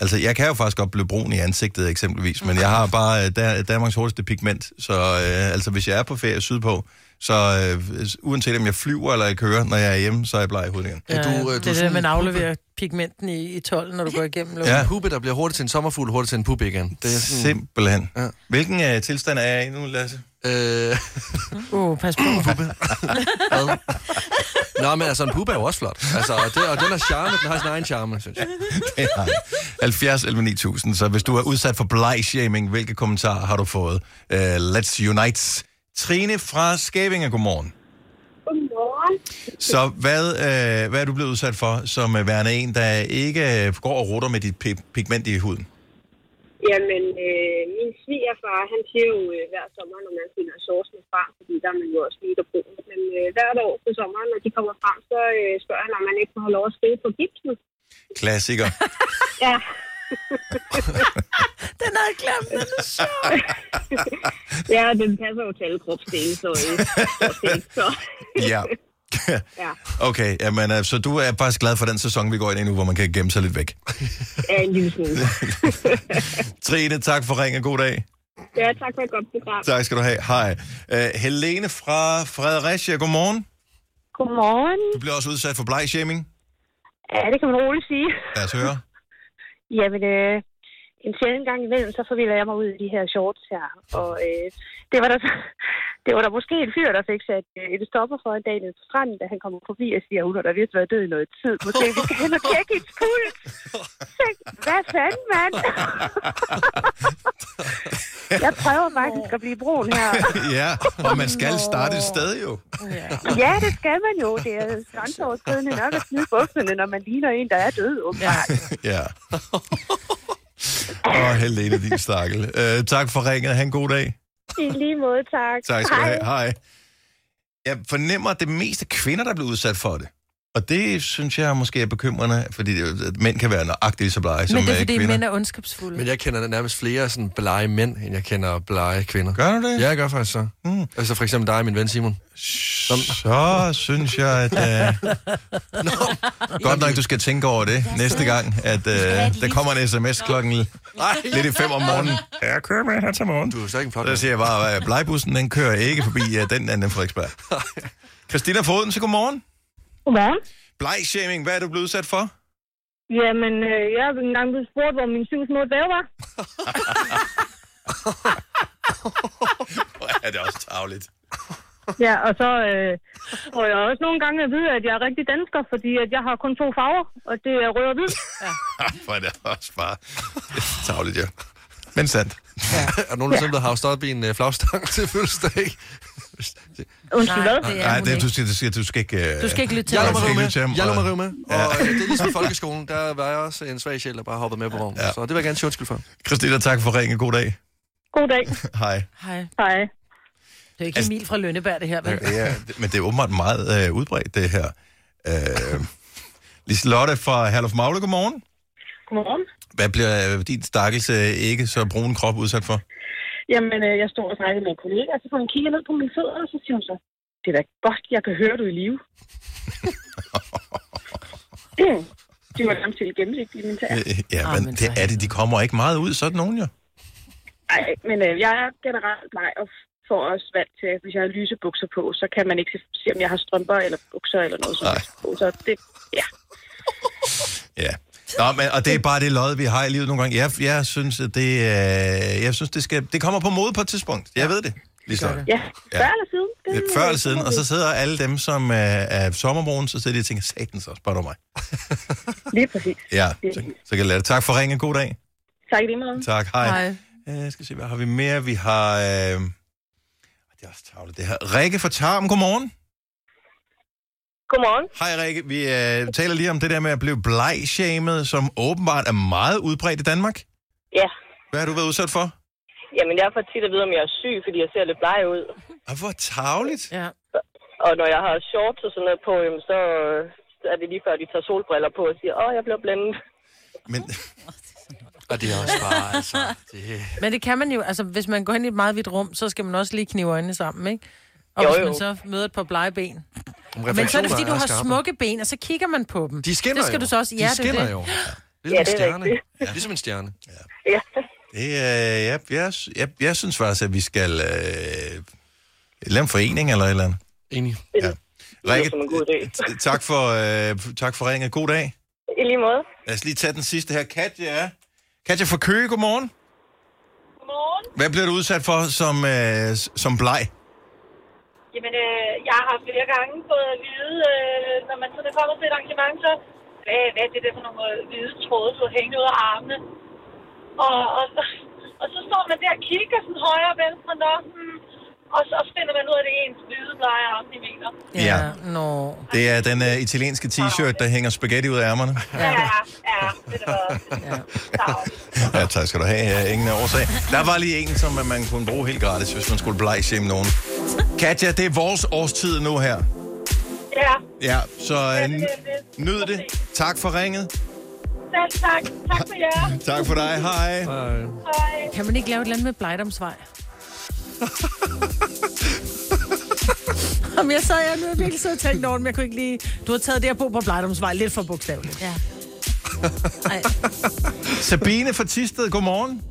Altså, jeg kan jo faktisk godt blive brun i ansigtet, eksempelvis, men jeg har bare øh, der, Danmarks hurtigste pigment, så øh, altså, hvis jeg er på ferie sydpå, så øh, uanset om jeg flyver eller jeg kører, når jeg er hjemme, så er jeg bleg i hovedet igen. Ja, du, øh, det er det, man afleverer pigmenten i, i 12, når du går igennem Ja. luften. En puppe, der bliver hurtigt til en sommerfugl, hurtigt til en puppe igen. Det er sådan... Simpelthen. Ja. Hvilken øh, tilstand er jeg i nu, Lasse? Øh, Uh, pas på. hvad? Nå, men altså, en puppe er jo også flot. Altså, og, det, og den er charme, den har sin egen charme, synes jeg. Det har jeg. 70 11 9000. Så hvis du er udsat for bleg-shaming, hvilke kommentarer har du fået? Uh, let's unite. Trine fra Skævinge, godmorgen. Godmorgen. Så hvad, øh, hvad er du blevet udsat for, som øh, værende en, der ikke øh, går og rutter med dit pi- pigment i huden? Jamen, øh, min svigerfar, han siger jo øh, hver sommer, når man finder sourcene frem, fordi der er man jo også mega brun. Men øh, hvert år på sommeren, når de kommer frem, så øh, spørger han, om man ikke må have lov at skrive på gipsen. Klassiker. Ja. Den havde jeg glemt, den er sjov. ja, den passer jo til alle kropsdele, så, øh, så. Ja. ja, Okay, jamen, øh, så du er faktisk glad for den sæson, vi går ind i nu, hvor man kan gemme sig lidt væk. ja, en lille smule. Trine, tak for ringen. God dag. Ja, tak for et godt program. Tak skal du have. Hej. Uh, Helene fra Fredericia, godmorgen. Godmorgen. Du bliver også udsat for bleg-shaming. Ja, det kan man roligt sige. Lad os høre. Jamen, øh, en sjældent gang imellem, så forvilder jeg mig ud i de her shorts her. Og øh, det, var der, så, det var der måske en fyr, der fik sat øh, et stopper for en dag nede på stranden, da han kommer forbi og siger, hun har da vist været død i noget tid. Måske vi skal hen og tjekke et puls. Jeg, Hvad fanden, mand? jeg prøver faktisk at blive brun her. ja, og man skal starte et sted jo. Ja, det skal man jo. Det er grænseoverskridende nok at smide bukserne, når man ligner en, der er død, åbenbart. Ja. Åh, oh, Helene, din stakkel. Uh, tak for ringet. Ha' en god dag. I lige måde, tak. Tak skal du have. Hej. Jeg fornemmer, at det mest er kvinder, der bliver udsat for det. Og det synes jeg måske er bekymrende, fordi det, at mænd kan være nøjagtigt så blege som Men det er øh, fordi, kvinder. mænd er ondskabsfulde. Men jeg kender nærmest flere sådan blege mænd, end jeg kender blege kvinder. Gør du det? Ja, jeg gør faktisk så. Mm. Altså for eksempel dig min ven Simon. Som... Så synes jeg, at... Uh... Godt nok, du skal tænke over det næste gang, at uh, der kommer en sms klokken lidt i fem om morgenen. Jeg kører med her til morgen. Du er så ikke en flot Så siger jeg bare, at blegbussen, den kører ikke forbi uh, den anden Frederiksberg. Christina Foden, så godmorgen. Godmorgen. Bleg-shaming, hvad er du blevet udsat for? Jamen, øh, jeg er engang blevet spurgt, hvor min syv små dage var. Er det også tavligt. Ja, og så øh, får jeg også nogle gange at vide, at jeg er rigtig dansker, fordi at jeg har kun to farver, og det er rød og hvid. Ja. Er det også bare tavligt, ja. Men sandt. Ja. er nogen, der simpelthen har stået op i en uh, flagstang til fødselsdag? Undskyld, hvad? Nej, det er, du, skal, du, skal, du skal ikke... øh, Du skal ikke lytte til Jeg lå mig rive med. Jeg og- mig rive med. Og øh, det er ligesom i folkeskolen, der var jeg også en svag sjæl, der bare hoppede med på vognen. Ja. Så det vil jeg gerne sige undskyld for. Christina, tak for ringen. God dag. God dag. Hej. Hej. Hej. Det er ikke Emil fra Lønneberg, det her, vel? Ja, det- men det er åbenbart meget øh, udbredt, det her. Øh, Liselotte fra Herluf Magle, godmorgen. Godmorgen. Hvad bliver øh, din stakkelse ikke så brun krop udsat for? Jamen, øh, jeg stod og snakkede med en kollega, og så får hun kigger ned på mine fødder, og så siger hun så, det er da godt, jeg kan høre, du er i live. det var nærmest helt gennemsigtigt i min tær. Øh, Ja, Ah, men men det er det. De kommer ikke meget ud, sådan nogen jo. Nej, men øh, jeg er generelt bleg og får også vant til, at hvis jeg har lyse bukser på, så kan man ikke se, se om jeg har strømper eller bukser eller noget sådan på. Så det, ja. Ja. Nå, men, og det er bare det lod, vi har i livet nogle gange. Jeg, jeg synes, at det, øh, jeg synes det, skal, det kommer på mode på et tidspunkt. Jeg ved det. Liselotte. Ja, Ja. før eller siden. Det, Før eller siden, og så sidder alle dem, som er, er sommerbroen, så sidder de og tænker, satans også, spørger du mig. Lige præcis. Ja, så, så kan jeg lade det. Tak for ringen. God dag. Tak lige måde. Tak, hej. Hej. Øh, Jeg skal se, hvad har vi mere? Vi har... Øh... Det er også tavlet, det her. Rikke fra Tarm, godmorgen. Godmorgen. Hej Rikke, vi øh, taler lige om det der med at blive bleg-shamed, som åbenbart er meget udbredt i Danmark. Ja, Hvad har du været udsat for? jamen jeg får tit at vide, om jeg er syg, fordi jeg ser lidt bleg ud. Og hvor tavligt. Ja. Og når jeg har shorts og sådan noget på, jamen, så er det lige før, de tager solbriller på og siger, åh, jeg bliver blændet. Men, Og det er også bare, altså... Det... Men det kan man jo, altså hvis man går ind i et meget vidt rum, så skal man også lige knive øjnene sammen, ikke? Og Jo, hvis jo. man så møder et par blege ben. Men så er det fordi, du har skarpe. smukke ben, og så kigger man på dem. De skinner Det skal jo. du så også... De Ja, det er skinner det. jo. Ligesom Ja, en det er stjerne. rigtigt. Ja. Ligesom en stjerne. Ja. Det, øh, jeg, jeg, jeg, jeg synes faktisk, at vi skal øh, lave en forening eller et eller andet. Enig. Ja. Rikke, tak for, øh, tak for ringet. God dag. I lige måde. Lad os lige tage den sidste her. Katja. Katja fra Køge, godmorgen. Godmorgen. Hvad bliver du udsat for som, øh, som bleg? Jamen, øh, jeg har flere gange fået at vide, øh, når man sådan er kommet til et arrangement, så hvad, hvad er det der for nogle øh, hvide tråde, du har hængende ud af armene? Og, og, og så står man der og kigger sådan højre og venstre, nå, hmm, og så finder man ud af, det er ens hvide blege arme, de mener. Ja. Nå. Det er den øh, italienske t-shirt, der hænger spaghetti ud af ærmerne. Ja, ja, det er det Ja, tak skal du have. Ja, ingen årsag. Der var lige en, som man kunne bruge helt gratis, hvis man skulle blegshame nogen. Katja, det er vores årstid nu her. Ja, Ja, så øh, nyd det. Tak for ringet. selv tak. Tak for jer. Tak for dig. Hej. Hej. Kan man ikke lave et eller andet med Blejdomsvej? Jamen, jeg sad jeg nu virkelig siddet og tænkt over det, men jeg kunne ikke lige... Du har taget det her på på Blejdomsvej lidt for bogstaveligt. Ja. Sabine fra Tisted, godmorgen.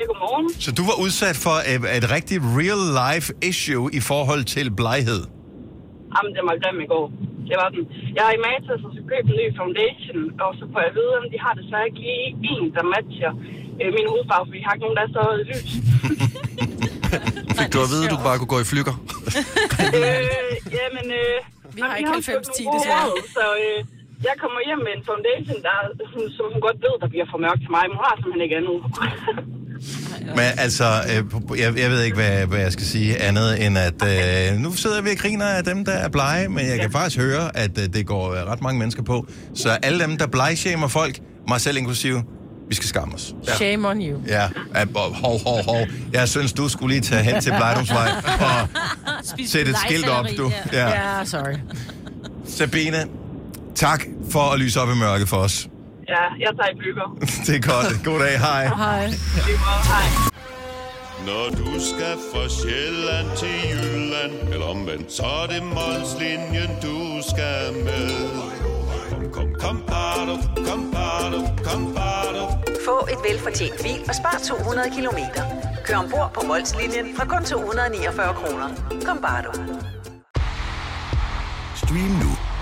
Ja, godmorgen. Så du var udsat for et, et rigtigt real-life issue i forhold til bleghed. Jamen, det var grim i går. Det var den. Jeg er i Matas og så købe en ny foundation, og så får jeg vide, at de har desværre ikke lige en, der matcher øh, min hudfarve, for vi har ikke nogen, der er så lys. Fik du at vide, at du bare kunne gå i flykker? øh, jamen, øh, Vi har ikke har sgu 90-10 nogle gode desværre. råd, Så øh, jeg kommer hjem med en foundation, der, som, som hun godt ved, der bliver for mørk til mig, men hun har simpelthen ikke andet. Men altså, øh, jeg, jeg ved ikke, hvad, hvad jeg skal sige andet end, at øh, nu sidder vi og griner af dem, der er blege, men jeg kan faktisk høre, at øh, det går øh, ret mange mennesker på. Så alle dem, der blegshamer folk, mig selv inklusive, vi skal skamme os. Shame on you. Ja, ja, hov, hov, hov. Jeg synes, du skulle lige tage hen til Blejdomsvej og sætte et skilt op, du. Ja. Ja, sorry. Sabine, tak for at lyse op i mørket for os. Ja, jeg tager i bygger. Det er godt. God dag. Hej. Hej. Hej. Når du skal fra Sjælland til Jylland Eller omvendt, så er det Molslinjen, du skal med Kom, kom, kom, bado, kom, bado, kom, bado. Få et velfortjent bil og spar 200 kilometer. Kør ombord på Molslinjen fra kun 249 kroner. Kom bare du. Stream nu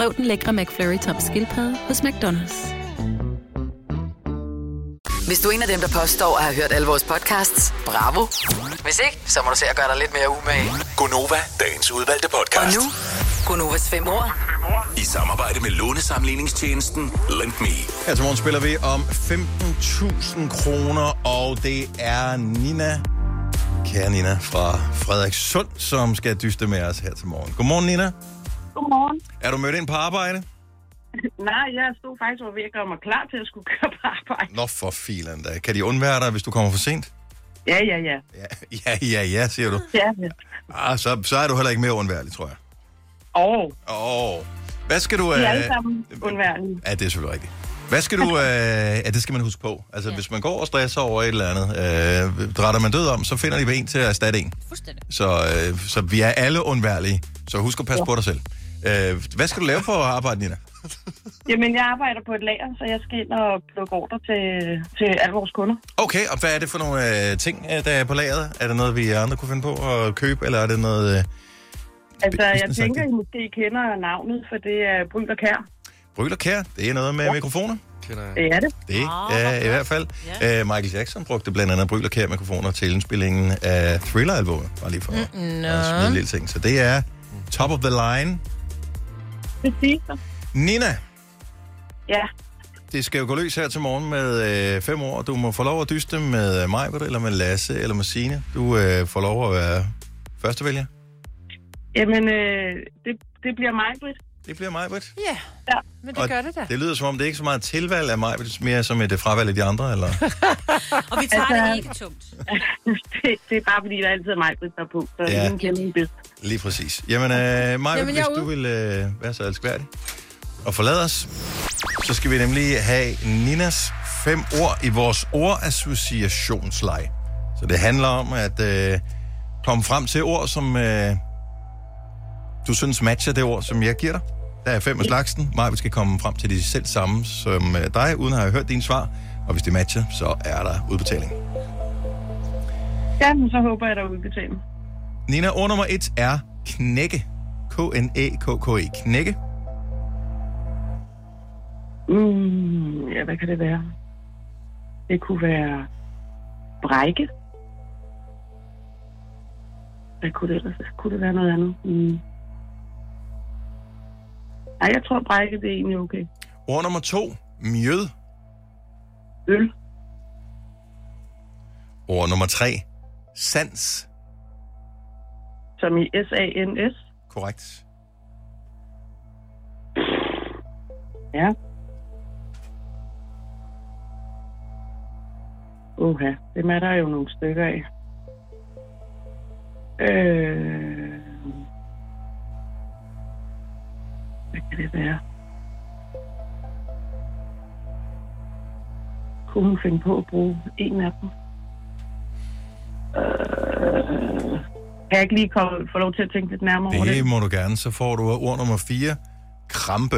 Prøv den lækre McFlurry tom skildpadde hos McDonald's. Hvis du er en af dem, der påstår at have hørt alle vores podcasts, bravo. Hvis ikke, så må du se at gøre dig lidt mere umage. Gonova, dagens udvalgte podcast. Og nu, Gunovas fem år. I samarbejde med lånesamligningstjenesten Lend Me. Her til morgen spiller vi om 15.000 kroner, og det er Nina, kære Nina fra Frederikssund, som skal dyste med os her til morgen. Godmorgen, Nina. Godmorgen. Er du mødt ind på arbejde? Nej, jeg stod faktisk og ved at gøre mig klar til at skulle køre på arbejde. Nå for filen da. Kan de undvære dig, hvis du kommer for sent? Ja, ja, ja. Ja, ja, ja, siger du. Ja, ja. Ah, så, så er du heller ikke mere undværlig, tror jeg. Åh, Åh. Oh. Hvad skal du... vi er øh, alle sammen undværlige. Ja, det er selvfølgelig rigtigt. Hvad skal du... Øh, ja, det skal man huske på. Altså, ja. hvis man går og stresser over et eller andet, øh, drætter man død om, så finder de ved en til at erstatte en. Fuldstændig. Så, øh, så vi er alle undværlige. Så husk at passe ja. på dig selv. Øh, hvad skal du lave på arbejde, Nina? Jamen, jeg arbejder på et lager, så jeg skal ind og plukke ordre til, til alle vores kunder. Okay, og hvad er det for nogle øh, ting, øh, der er på lageret? Er det noget, vi andre kunne finde på at købe, eller er det noget... Øh, Altså, jeg tænker, I måske kender navnet, for det er Bryl og Kær. Bryl og Kær, det er noget med ja. mikrofoner. Kender jeg. Det er det. Det er i hvert fald. Ja. Uh, Michael Jackson brugte blandt andet Bryl og Kær mikrofoner til indspillingen af Thriller-albumet. Bare lige for at Nå. smide en lille ting. Så det er top of the line. Præcis. Nina, Ja. det skal jo gå løs her til morgen med øh, fem år. Du må få lov at dyste med mig, eller med Lasse, eller med Signe. Du øh, får lov at være førstevælger. Jamen, øh, det, det bliver mig, Britt. Det bliver mig, Britt. Ja, ja. men det gør det da. Det lyder som om, det er ikke så meget tilvalg af mig, men det er mere som et fravalg af de andre, eller? Og vi tager Altså- det ikke tungt. det, det er bare fordi, der altid er mig, Britt, der er på. Så Ja. kender den bedst. Lige præcis. Jamen, øh, Maja, Jamen, hvis er du vil øh, være så elskværdig og forlade os, så skal vi nemlig have Ninas fem ord i vores ordassociationsleg. Så det handler om at øh, komme frem til ord, som øh, du synes matcher det ord, som jeg giver dig. Der er fem af slagsen. Maja, vi skal komme frem til de selv samme som øh, dig, uden at have hørt dine svar. Og hvis det matcher, så er der udbetaling. Ja, men så håber jeg, der er udbetaling. Nina, ord nummer et er knække. K-N-E-K-K-E. Knække. Mm, ja, hvad kan det være? Det kunne være brække. Hvad kunne det ellers? Kunne det være noget andet? Mm. Nej, jeg tror brække, det er egentlig okay. Ord nummer to, mjød. Øl. Ord nummer tre, sans. Som i S-A-N-S. Korrekt. Ja. Uha, dem er der jo nogle stykker af. Øh... Hvad kan det være? Kunne hun finde på at bruge en af dem? Øh... Kan jeg ikke lige komme, få lov til at tænke lidt nærmere over det? Det må du gerne. Så får du ord nummer fire, krampe.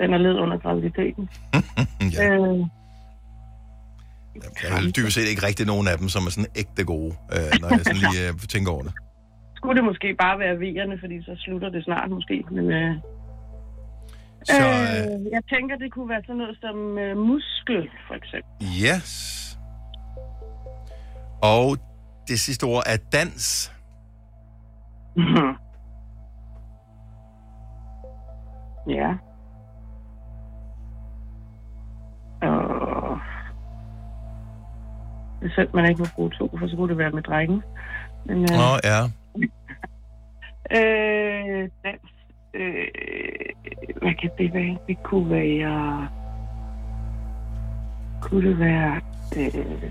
Den er led under graviditeten. ja. øh, er vel dybest set ikke rigtig nogen af dem, som er sådan ægte gode, øh, når jeg sådan lige øh, tænker over det. Skulle det måske bare være V'erne, fordi så slutter det snart måske. Men, øh, Så, øh, øh, jeg tænker, det kunne være sådan noget som øh, muskel, for eksempel. yes. Og det sidste ord er dans. ja. Og... Det er synd, man ikke må bruge to, for så kunne det være med drengen. Men, øh, Nå, ja. Øh, dans. Øh, hvad kan det være? Det kunne være... Kunne det være... Øh,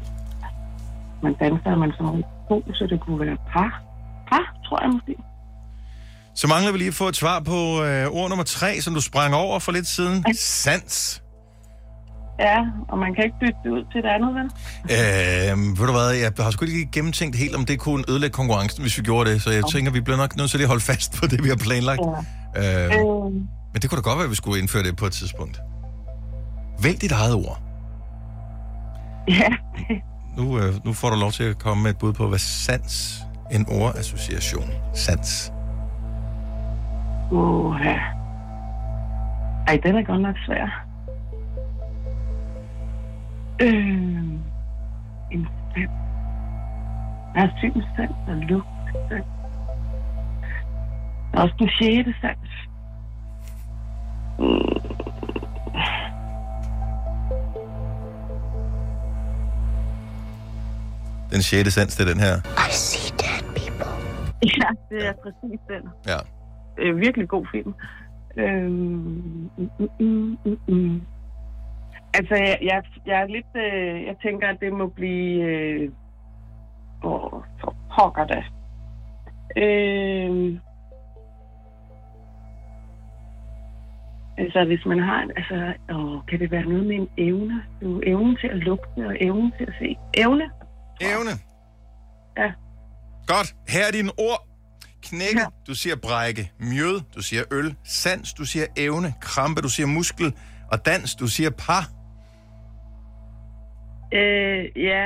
man danser, man som to, så det kunne være par. Par, tror jeg måske. Så mangler vi lige at få et svar på øh, ord nummer tre, som du sprang over for lidt siden. Sans. Ja, og man kan ikke bytte det ud til et andet, vel? Øh, ved du hvad, jeg har sgu ikke gennemtænkt helt, om det kunne ødelægge konkurrencen, hvis vi gjorde det. Så jeg tænker, vi bliver nok nødt til at holde fast på det, vi har planlagt. Ja. Øh, Øh, men det kunne da godt være, at vi skulle indføre det på et tidspunkt. Vælg dit eget ord. Ja. Nu, øh, nu får du lov til at komme med et bud på, hvad sans en ordassociation. Sans. uh, ja. Ej, den er godt nok svær. Øh, en sand. Der er synssand og lugtsand. Der er også den sjette sans. Mm. Den sjette sans, det er den her. I see dead people. Ja, det er præcis den. Ja. Det er en virkelig god film. Øhm, mm, mm, mm, mm, mm. Altså, jeg, jeg, jeg er lidt... Øh, jeg tænker, at det må blive... Øh, åh, for pokker da. Øh, altså, hvis man har... en- Altså, åh, kan det være noget med en evne? Du, evnen til at lugte og evnen til at se. Evne? Evne. Ja. Godt. Her er dine ord. Knække, ja. du siger brække. Mjød, du siger øl. Sans, du siger evne. Krampe, du siger muskel. Og dans, du siger par. Øh, ja,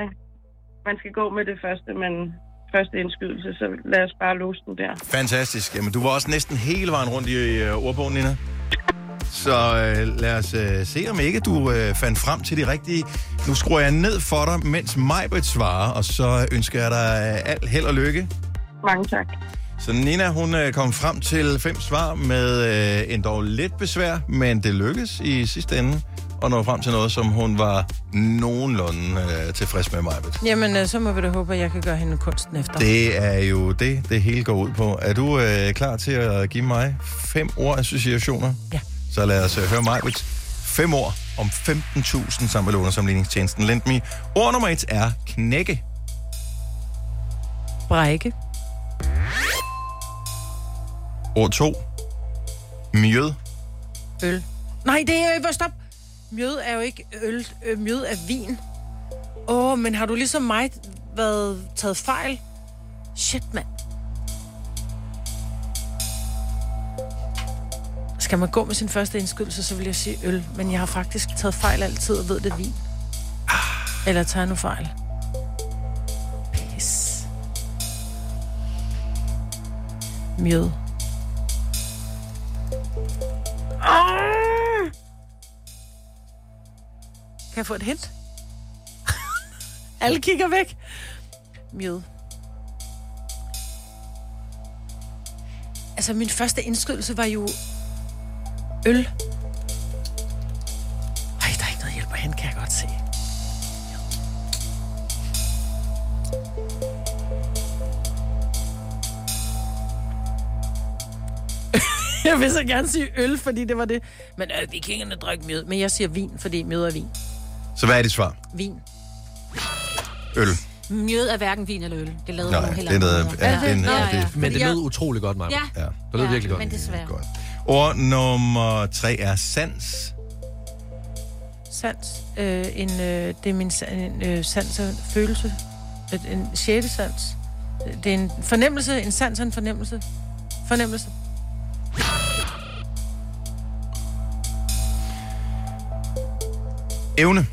man skal gå med det første, man første indskydelse, så lad os bare låse den der. Fantastisk. Jamen, du var også næsten hele vejen rundt i øh, ordbogen, Nina. Så øh, lad os øh, se, om ikke du øh, fandt frem til de rigtige. Nu skruer jeg ned for dig, mens Majbrit svarer, og så ønsker jeg dig øh, alt held og lykke. Mange tak. Så Nina, hun øh, kom frem til fem svar med øh, en dog lidt besvær, men det lykkedes i sidste ende at nå frem til noget, som hun var nogenlunde øh, tilfreds med, Majbrit. Jamen, øh, så må vi da håbe, at jeg kan gøre hende kunsten efter. Det er jo det, det hele går ud på. Er du øh, klar til at give mig fem ord associationer? Ja. Så lad os øh, høre mig. Fem ord om 15.000 sammen med lånesamligningstjenesten Lendme. Ord nummer et er knække. Brække. Ord to. Mjød. Øl. Nej, det er jo... Stop. Mjød er jo ikke øl. Øh, Mjød er vin. Åh, oh, men har du ligesom mig været taget fejl? Shit, mand. Skal man gå med sin første indskydelse, så vil jeg sige øl. Men jeg har faktisk taget fejl altid og ved det er vin. Eller tager jeg nu fejl? Pis. Mjød. Jeg få et hint? Alle kigger væk. Mjød. Altså, min første indskydelse var jo øl. Ej, der er ikke noget hjælp at hente, kan jeg godt se. jeg vil så gerne sige øl, fordi det var det. Men øh, vikingerne drak mjød. Men jeg siger vin, fordi mjød er vin. Så hvad er dit svar? Vin. Øl. Mjød er hverken vin eller øl. Det lavede Nej, helt det er noget- ja, er Ja, ja, ja. det- Men det lød utrolig godt, Maja. Ja. ja. Det lød ja, virkelig godt. men desværre. Ord nummer tre er sans. Sans. Øh, en, øh, det er min en, øh, sans og følelse. En sjette sans. Det er en fornemmelse, en sans og en fornemmelse. Fornemmelse. Evne,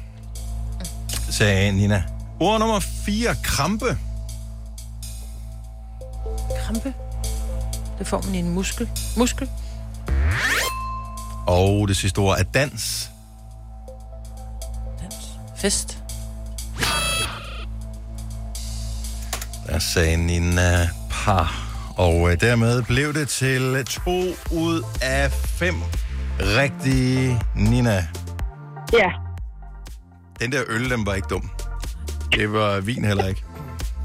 sagde Nina. Ord nummer fire, krampe. Krampe. Det får man i en muskel. Muskel. Og det sidste ord er dans. Fest. Der sagde Nina par. Og øh, dermed blev det til to ud af fem rigtige Nina. Ja. Den der øl, den var ikke dum. Det var vin heller ikke.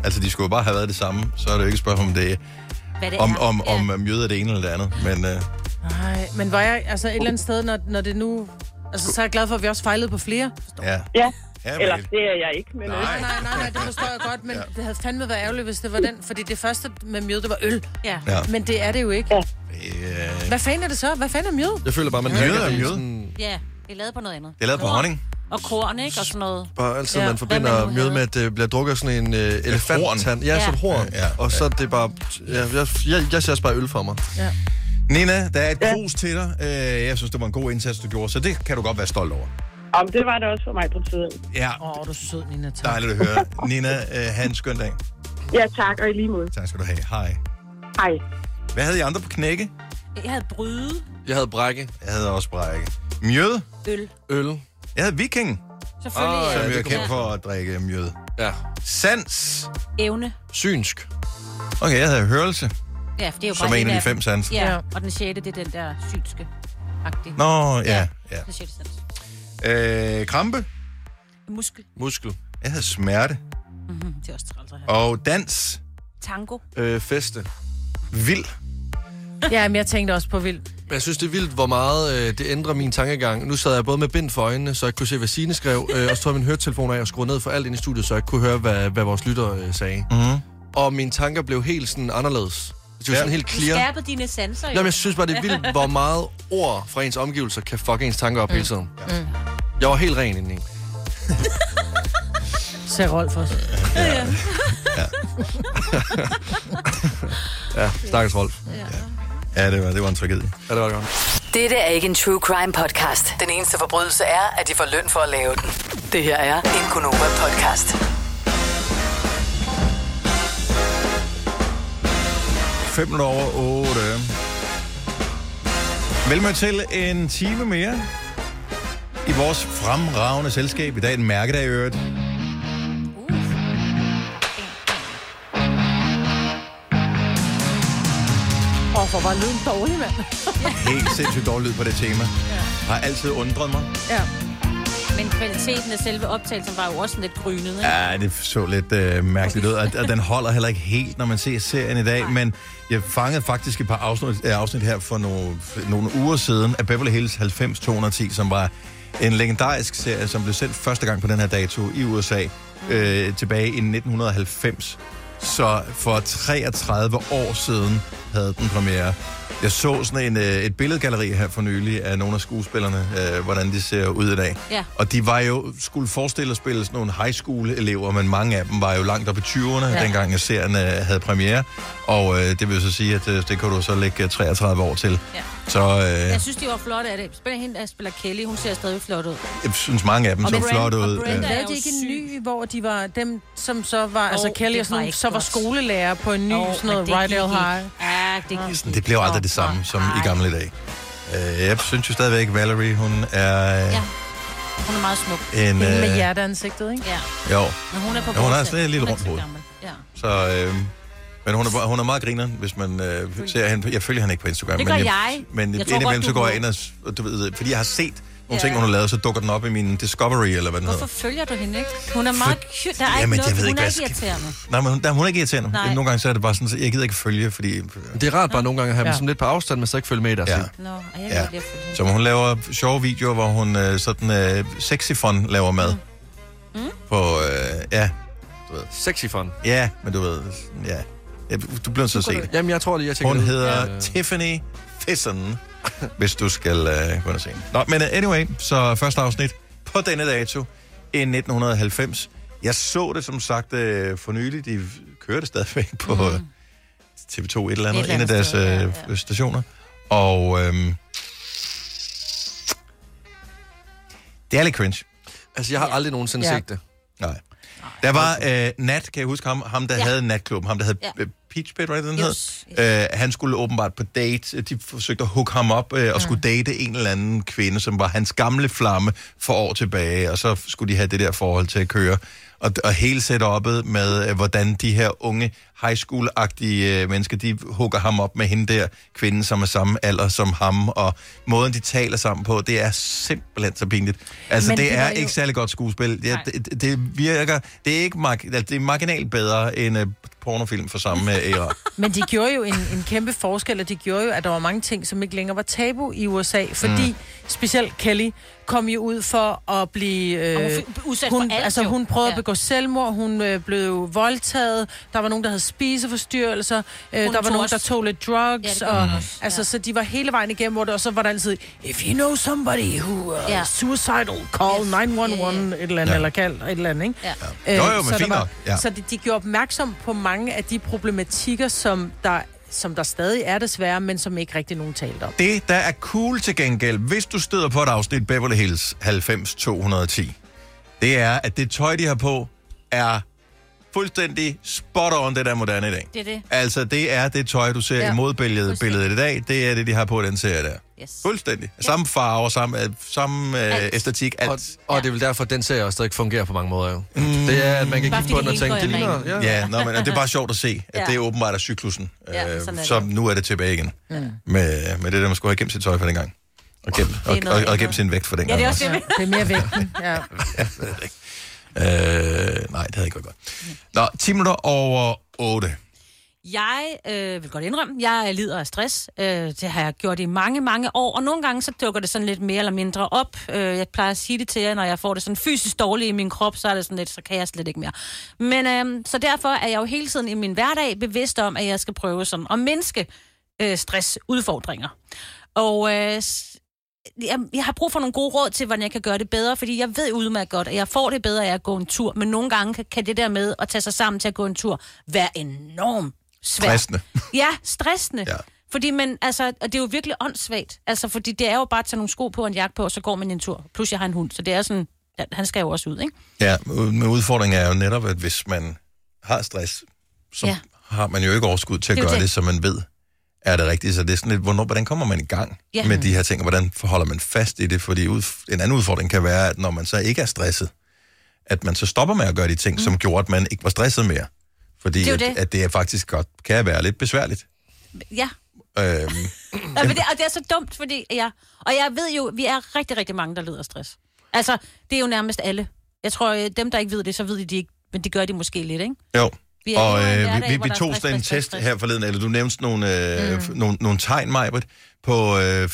Altså, de skulle bare have været det samme. Så er det jo ikke et spørgsmål om det, Hvad det om, er. om, Ja. om mjød er det ene eller det andet. Men øh, Nej, men var jeg altså et eller andet sted, når, når det nu... Altså, så er jeg glad for, at vi også fejlede på flere. ja. Ja. Ja, Eller det er jeg ikke, men... Nej, nej, nej, nej, det forstår jeg godt, men ja. det havde fandme været ærgerligt, hvis det var den, fordi det første med mjød, det var øl. Ja. Ja. Men det er det jo ikke. Ja. Hvad fanden er det så? Hvad fanden er mjød? Jeg føler bare, man Mjød er mjød. sådan- Ja, det er lavet på noget andet. det er lavet på honning. Og korn, ikke? Og sådan noget. Bare altid, Ja. ja. man forbinder mjød med, at det bliver drukket sådan en øh, elefanttand. Ja, Ja. sådan et horn. Ja, ja. Og så er det bare... Ja, jeg, jeg, jeg ser også bare øl for mig. Ja. Nina, der er et krus til dig. Øh, jeg synes, det var en god indsats, du gjorde, så det kan du godt være stolt over. Om det var det også for mig på tiden. Ja, Åh, oh, du er så sød, Nina. Tak. dejligt at høre. Nina, øh, have en skøn dag. Ja, tak, og i lige måde. Tak skal du have. Hej. Hej. Hvad havde I andre på knække? Jeg havde bryde. Jeg havde brække. Jeg havde også brække. Mjød? Øl. Øl. Jeg havde viking, Selvfølgelig. Ah, som ja, jeg er kendt for at drikke mjød. Ja. Sans. Evne. Synsk. Okay, jeg havde hørelse. Ja, for det er jo Som bare er en af de fem sanser. Ja, Ja. og den sjette, det er den der synske. -agtige. Nå, ja. ja. Den sjette sans. Øh, krampe. Muskel. Muskel. Jeg havde smerte. Mm-hmm. Det er også træls. Og dans. Tango. Øh, feste. Vild. Ja, men jeg tænkte også på vildt. Men jeg synes, det er vildt, hvor meget øh, det ændrer min tankegang. Nu sad jeg både med bind for øjnene, så jeg kunne se, hvad Signe skrev, øh, og så tog jeg min høretelefon af og skruede ned for alt ind i studiet, så jeg kunne høre, hvad, hvad vores lytter øh, sagde. Mm-hmm. Og mine tanker blev helt sådan anderledes. Det var Ja. sådan helt Du clear. skærpede dine sanser, jo. Jamen, jeg synes bare, det er vildt, hvor meget ord fra ens omgivelser kan fuck ens tanker op mm. hele tiden. Mm. Jeg var helt ren indeni. Ser Rolf også. Ja. Ja, stakkels Rolf. Ja, det var, det var en tragedie. Ja, det var det godt. Dette er ikke en true crime podcast. Den eneste forbrydelse er, at de får løn for at lave den. Det her er en Gunova podcast. 5 minutter over 8. Velmødt til en time mere i vores fremragende selskab. I dag er en mærkedag i øvrigt. Hvor var lyden dårlig, mand. Helt sindssygt dårlig lyd på det tema. Har altid undret mig. ja. Men kvaliteten af selve optagelsen var jo også lidt grynet, ikke? Ja, det så lidt øh, mærkeligt ud, og, og den holder heller ikke helt, når man ser serien i dag, men jeg fangede faktisk et par afsnit, øh, afsnit her for nogle, nogle uger siden af Beverly Hills 90210, som var en legendarisk serie, som blev sendt første gang på den her dato i USA øh, tilbage i 1990. Så for 33 år siden havde den premiere. Jeg så sådan en, øh, et billedgalleri her for nylig af nogle af skuespillerne, øh, hvordan de ser ud i dag. Ja. Og de var jo, skulle forestille at spille sådan nogle high school elever, men mange af dem var jo langt op i 20'erne, Ja. ja. dengang jeg serien øh, havde premiere. Og øh, det vil så sige, at øh, det kan du så lægge øh, 33 år til. Ja. Så øh, Jeg synes, de var flotte af det. Spiller hende, der spiller Kelly, hun ser stadig flot ud. jeg synes, mange af dem så Brand- flot og ud. Brenda Øh, er jo ikke en ny, hvor de var dem, som så var, altså Åh, Kelly det og sådan var nogle, ikke så var skolelærer på en ny, Åh, sådan noget Rydell High. Ja, det gik sådan, det blev aldrig det samme som i gamle dage. Øh, jeg synes jo stadigvæk, Valerie, hun er Ja. Hun er meget smuk. en... Hende med Øh, hjerteansigtet, ikke? Ja. jo, Men hun er på Ja, hun har sådan et lille er rundt hoved. Ja. Så, øh, men hun er, hun er meget griner, hvis man øh, ser hende. Jeg følger hende ikke på Instagram. Det men gør jeg. jeg. Men Jeg tror indimellem godt, så går jeg ind og du ved, fordi jeg har set nogle Ja. ting, hun har lavet, så dukker den op i min Discovery, eller hvad den Hvorfor hedder. følger du hende ikke? Hun er meget cute. Der er Jamen, ikke jeg noget, ved hun ikke, er ikke irriterende. Nej, men hun, der, hun er ikke irriterende. Nej. Nogle gange så er det bare sådan, så jeg gider ikke følge, fordi... Det er rart bare nogle gange at have Ja. dem sådan lidt på afstand, men så ikke følge med i deres Ja. liv. Nå, jeg Ja. lige at. Så hun laver sjove videoer, hvor hun øh, sådan øh, sexy fun laver mad. Mm. På, øh, ja, du ved. Sexy fun. Ja, men du ved, ja. du bliver nødt til at se det. Jamen, jeg tror det, jeg tænker Hun hedder Ja. Tiffany Thisson, hvis du skal uh, gå ind og se hende. Nå, men uh, anyway, så første afsnit på denne dato i 1990. Jeg så det som sagt uh, for nylig. De kører det stadigvæk på mm. TV2 et eller andet, Et eller en af andet deres sted, ja, uh, stationer. Og øhm, det er lidt cringe. Altså, jeg har aldrig nogensinde Ja. set det. Nej. Der var øh, Nat, kan jeg huske ham, ham der Ja. ja. havde natklubben, ham der hed Ja. Ja. Peach Pit, right, den Yes, hed? Øh, han skulle åbenbart på date. De forsøgte at hooke ham op øh, og skulle date en eller anden kvinde, som var hans gamle flamme for år tilbage, og så skulle de have det der forhold til at køre. Og, og hele setup'et med, øh, hvordan de her unge high school-agtige øh, mennesker, de hugger ham op med hende der kvinde, som er samme alder som ham, og måden, de taler sammen på, det er simpelthen så pinligt. Altså, Men det, det det var er jo- ikke særlig godt skuespil. Det, det, det virker, det er ikke altså, det er marginalt bedre end uh, pornofilm for samme uh, æra. Men de gjorde jo en, en kæmpe forskel, og de gjorde jo, at der var mange ting, som ikke længere var tabu i USA, fordi mm. specielt Kelly kom jo ud for at blive... Og hun Øh, fik- udsat hun, for alt, altså, jo. hun prøvede Ja. at begå selvmord, hun øh, blev voldtaget, der var nogen, der havde spiseforstyrrelser, øh, Hun der var nogen, der tog lidt drugs, Ja, og, hun altså, så de var hele vejen igennem, hvor det, og så var der altid, if you know somebody who uh, Ja. yeah. suicidal, call yes. 911, et eller andet, Ja. eller kald et eller andet, ikke? Ja. Jo, jo, men så var- ja. Så de, de gjorde opmærksom på mange af de problematikker, som der, som der stadig er desværre, men som ikke rigtig nogen talte om. Det, der er cool til gengæld, hvis du støder på et afsnit Beverly Hills 90-210, det er, at det tøj, de har på, er fuldstændig spot on det, der er moderne i dag. Det er det. Altså, det er det tøj, du ser Ja. i modbilledet billedet i dag. Det er det, de har på i den serie der. Yes. Fuldstændig. Samme farver, samme, øh, samme øh, æstetik, alt. Og, og det er vel derfor, at den serie også stadig fungerer på mange måder jo. Mm. Det er, at man kan Bare kigge på den og det tænke, det ligner... ring. Ja, nå, men det er bare sjovt at se, at Ja. ja. det åbenbart er cyklusen. Ja, øh, sådan er det. så nu er det tilbage igen. Mm. Med, med det der, man skulle have gemt sit tøj for dengang. Og gemt, og, og, og gemt sin vægt for Ja, dengang. det er også det. Det er mere vægten, ja. Ikke. Øh, nej, det havde ikke været godt. Nå, 10 minutter over 8. Jeg øh, vil godt indrømme, jeg lider af stress. Øh, det har jeg gjort i mange, mange år. Og nogle gange så dukker det sådan lidt mere eller mindre op. Øh, jeg plejer at sige det til jer, når jeg får det sådan fysisk dårligt i min krop, så er det sådan lidt, så kan jeg slet ikke mere. Men øh, så derfor er jeg jo hele tiden i min hverdag bevidst om, at jeg skal prøve sådan at mindske øh, stressudfordringer. Og øh, jeg, jeg har brug for nogle gode råd til, hvordan jeg kan gøre det bedre, fordi jeg ved udmærket godt, at jeg får det bedre af at gå en tur, men nogle gange kan, kan det der med at tage sig sammen til at gå en tur være enormt svært. Stressende. Ja, stressende. Ja. Fordi man, altså, og det er jo virkelig åndssvagt. Altså, fordi det er jo bare at tage nogle sko på og en jakke på, og så går man en tur. Plus jeg har en hund, så det er sådan, ja, han skal jo også ud, ikke? Ja, men udfordringen er jo netop, at hvis man har stress, så Ja. har man jo ikke overskud til at Det gøre det, det. så man ved, er det rigtigt. Så det er sådan lidt, hvornår, hvordan kommer man i gang Ja. ja. med de her ting, og hvordan forholder man fast i det? Fordi ud, en anden udfordring kan være, at når man så ikke er stresset, at man så stopper med at gøre de ting, mm. som gjorde, at man ikke var stresset mere. Fordi Det er jo at, det. at det er faktisk godt kan være lidt besværligt. Ja. Øhm, Ja, men det, og det er så dumt, fordi ja, og jeg ved jo, vi er rigtig, rigtig mange, der lider af stress. Altså, det er jo nærmest alle. Jeg tror, øh, dem, der ikke ved det, så ved de, ikke, men det gør de måske lidt, ikke? Jo. Vi og øh, hverdag, vi, vi, vi tog sådan en test stress. her forleden, eller du nævnte nogle, øh, mm. nogle, nogle tegn, Majbrit, på øh,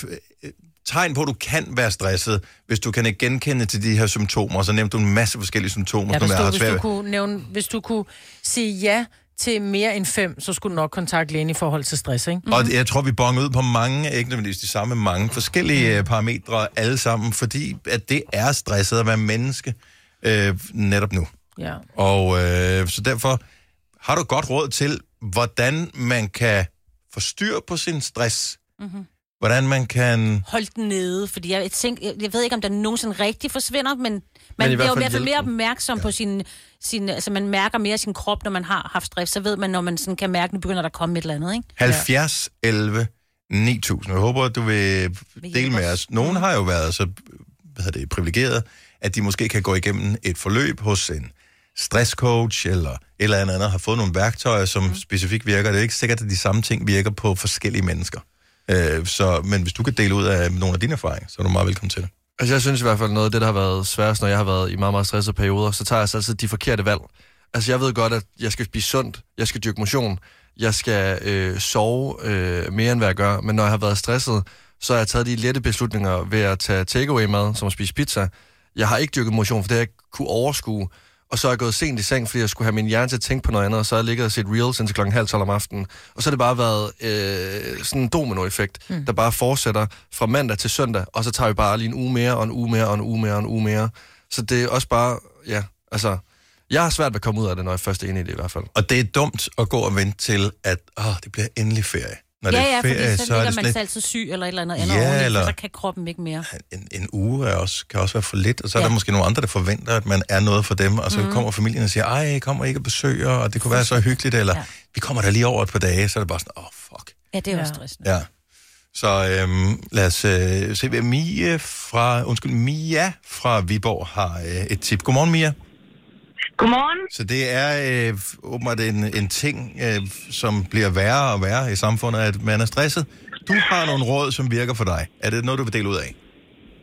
tegn på, at du kan være stresset, hvis du kan ikke genkende til de her symptomer. Så nævnte du en masse forskellige symptomer, der som jeg stod, har hvis du, kunne nævne, hvis du kunne sige ja til mere end fem, så skulle du nok kontakte lægen i forhold til stress, ikke? Og jeg tror, vi bonger ud på mange, ikke nødvendigvis de samme, mange forskellige øh, parametre alle sammen, fordi at det er stresset at være menneske øh, netop nu. Ja. Og øh, så derfor har du godt råd til, hvordan man kan få styr på sin stress. Mm-hmm. Hvordan man kan... Hold den nede, fordi jeg, tænker, jeg, jeg ved ikke, om den nogensinde rigtig forsvinder, men man Men i bliver jo i hvert fald mere opmærksom ja. på sin, sin... Altså, man mærker mere sin krop, når man har haft stress. Så ved man, når man sådan kan mærke, nu begynder der at komme et eller andet, ikke? 70, 11, 9000. Jeg håber, at du vil dele med os. Nogle har jo været så hvad hedder det, privilegeret, at de måske kan gå igennem et forløb hos en stresscoach eller et eller andet, andet har fået nogle værktøjer, som mm. specifikt virker. Det er ikke sikkert, at de samme ting virker på forskellige mennesker. Øh, så, men hvis du kan dele ud af nogle af dine erfaringer, så er du meget velkommen til det. Altså, jeg synes i hvert fald noget af det, der har været sværest, når jeg har været i meget, meget stressede perioder, så tager jeg altså altid de forkerte valg. Altså, jeg ved godt, at jeg skal spise sundt, jeg skal dyrke motion, jeg skal øh, sove øh, mere, end hvad jeg gør, men når jeg har været stresset, så har jeg taget de lette beslutninger ved at tage takeaway-mad, som at spise pizza. Jeg har ikke dyrket motion, for det har jeg ikke kunne overskue. Og så er jeg gået sent i seng, fordi jeg skulle have min hjerne til at tænke på noget andet, og så har jeg ligget og set reels indtil klokken halv tolv om aftenen. Og så har det bare været øh, sådan en dominoeffekt, Mm. der bare fortsætter fra mandag til søndag, og så tager vi bare lige en uge mere, og en uge mere, og en uge mere, og en uge mere. Så det er også bare, ja, altså... Jeg har svært ved at komme ud af det, når jeg først er inde i det i hvert fald. Og det er dumt at gå og vente til, at åh, det bliver endelig ferie. Når ja, det er ja, ferie, fordi så, så er ligger det man sig altid syg eller et eller andet andet Ja, ordentligt, eller- så kan kroppen ikke mere. en, en uge er også, kan også være for lidt, og så er Ja. der måske nogle andre, der forventer, at man er noget for dem, og så mm. kommer familien og siger, ej, kommer ikke og besøger, og det kunne være så hyggeligt, eller ja. vi kommer der lige over et par dage, så er det bare sådan, åh, oh, fuck. Ja, det er jo Ja. stressende. Ja. Så øhm, lad os øh, se, hvad Mia fra, undskyld, Mia fra Viborg har øh, et tip. Godmorgen, Mia. Godmorgen. Så det er øh, åbenbart en, en ting, øh, som bliver værre og værre i samfundet, at man er stresset. Du har nogle råd, som virker for dig. Er det noget, du vil dele ud af?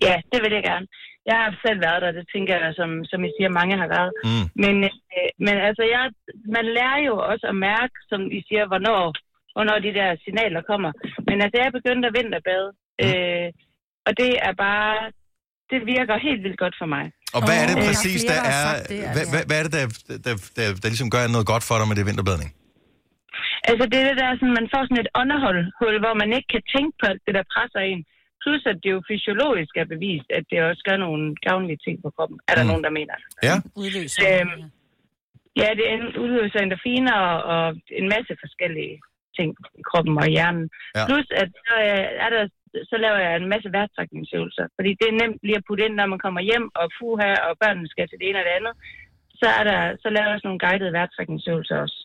Ja, det vil jeg gerne. Jeg har selv været der, det tænker jeg, som, som I siger, mange har været. Mm. Men, øh, men altså, jeg, man lærer jo også at mærke, som I siger, hvornår, hvornår de der signaler kommer. Men altså, jeg er begyndt at vinterbade, øh, og det er bare, det virker helt vildt godt for mig. Og hvad er det præcis, der er... Hvad, hvad, hvad er det, der, der, der, der ligesom gør noget godt for dig med det vinterbadning? Altså det er det der, sådan, man får sådan et underhold, hvor man ikke kan tænke på alt det, der presser en. Plus at det jo fysiologisk er bevist, at det også gør nogle gavnlige ting på kroppen. Er der Mm. nogen, der mener? Ja. Udløser. Øhm, ja, det er udløser endorfiner og, og en masse forskellige ting i kroppen og hjernen. Ja. Ja. Plus at så, øh, er der, så laver jeg en masse vejrtrækningsøvelser. Fordi det er nemt lige at putte ind, når man kommer hjem og fuha, og børnene skal til det ene og det andet. Så, er der, så laver jeg sådan nogle guidede vejrtrækningsøvelser også.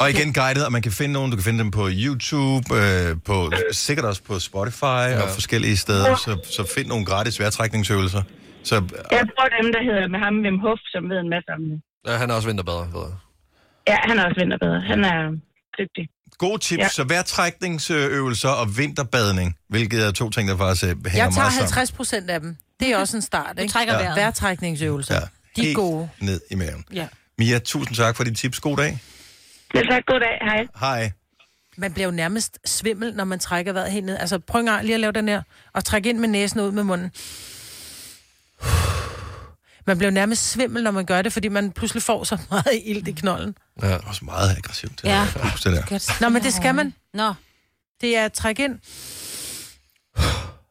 Og igen guidet, og man kan finde nogen, du kan finde dem på YouTube, øh, på, sikkert også på Spotify ja. og forskellige steder, så, så find nogle gratis vejrtrækningsøvelser. Så Jeg bruger dem, der hedder med ham Wim Hof, som ved en masse om det. Ja, han er også vinterbader, ved jeg. Ja, han er også vinterbedre. Han er dygtig. Gode tips, ja. Så vejrtrækningsøvelser og vinterbadning, hvilket er to ting, der faktisk øh, hænger Jeg tager meget sammen. 50 procent af dem. Det er også en start, ikke? trækker Ja. vejret. Vejrtrækningsøvelser. Ja. De er Helt gode. ned i maven. Ja. Mia, tusind tak for dit tips. God dag. Ja, tak. God dag. Hej. Hej. Man bliver jo nærmest svimmel, når man trækker vejret helt ned. Altså, prøv en gang lige at lave den her, og trække ind med næsen og ud med munden. Man bliver nærmest svimmel, når man gør det, fordi man pludselig får så meget ild i knolden. Ja. Det er også meget aggressivt. Det, Ja. der det der. Nå, men det skal man. Nå. Det er at trække ind,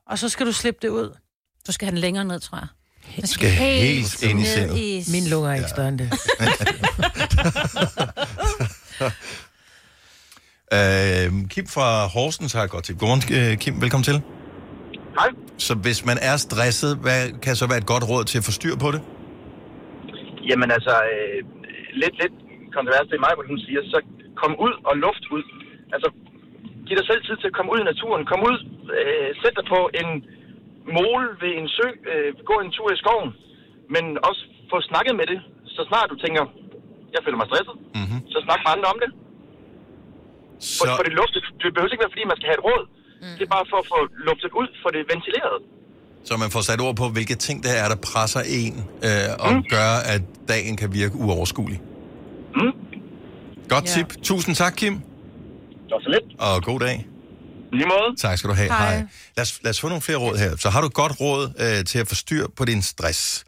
og så skal du slippe det ud. Du skal have den længere ned, tror jeg. Den skal helt ind i ned sindet. i- Min lunger er ikke større end det. Øh, Kim fra Horsens har et godt tip. Godmorgen, Kim. Velkommen til. Hej. Så hvis man er stresset, hvad kan så være et godt råd til at få styr på det? Jamen altså, øh, lidt, lidt kontrovers til mig, hvor hun siger, så komme ud og luft ud. Altså, giv dig selv tid til at komme ud i naturen. Kom ud, øh, sæt dig på en mole ved en sø, øh, gå en tur i skoven. Men også få snakket med det, så snart du tænker, jeg føler mig stresset. Mm-hmm. Så snak med andre om det. Så... For, for det luftet, det behøver ikke være, fordi man skal have et råd. Mm. Det er bare for at få luftet ud, for det ventileret. Så man får sat ord på, hvilke ting det er, der presser en, øh, og mm. gør, at dagen kan virke uoverskuelig. Mm. Godt tip. Tusind tak, Kim. Det var så lidt. Og god dag. Lige måde. Tak skal du have. Hej. Lad, os, lad os få nogle flere råd her. Så har du godt råd øh, til at få styr på din stress,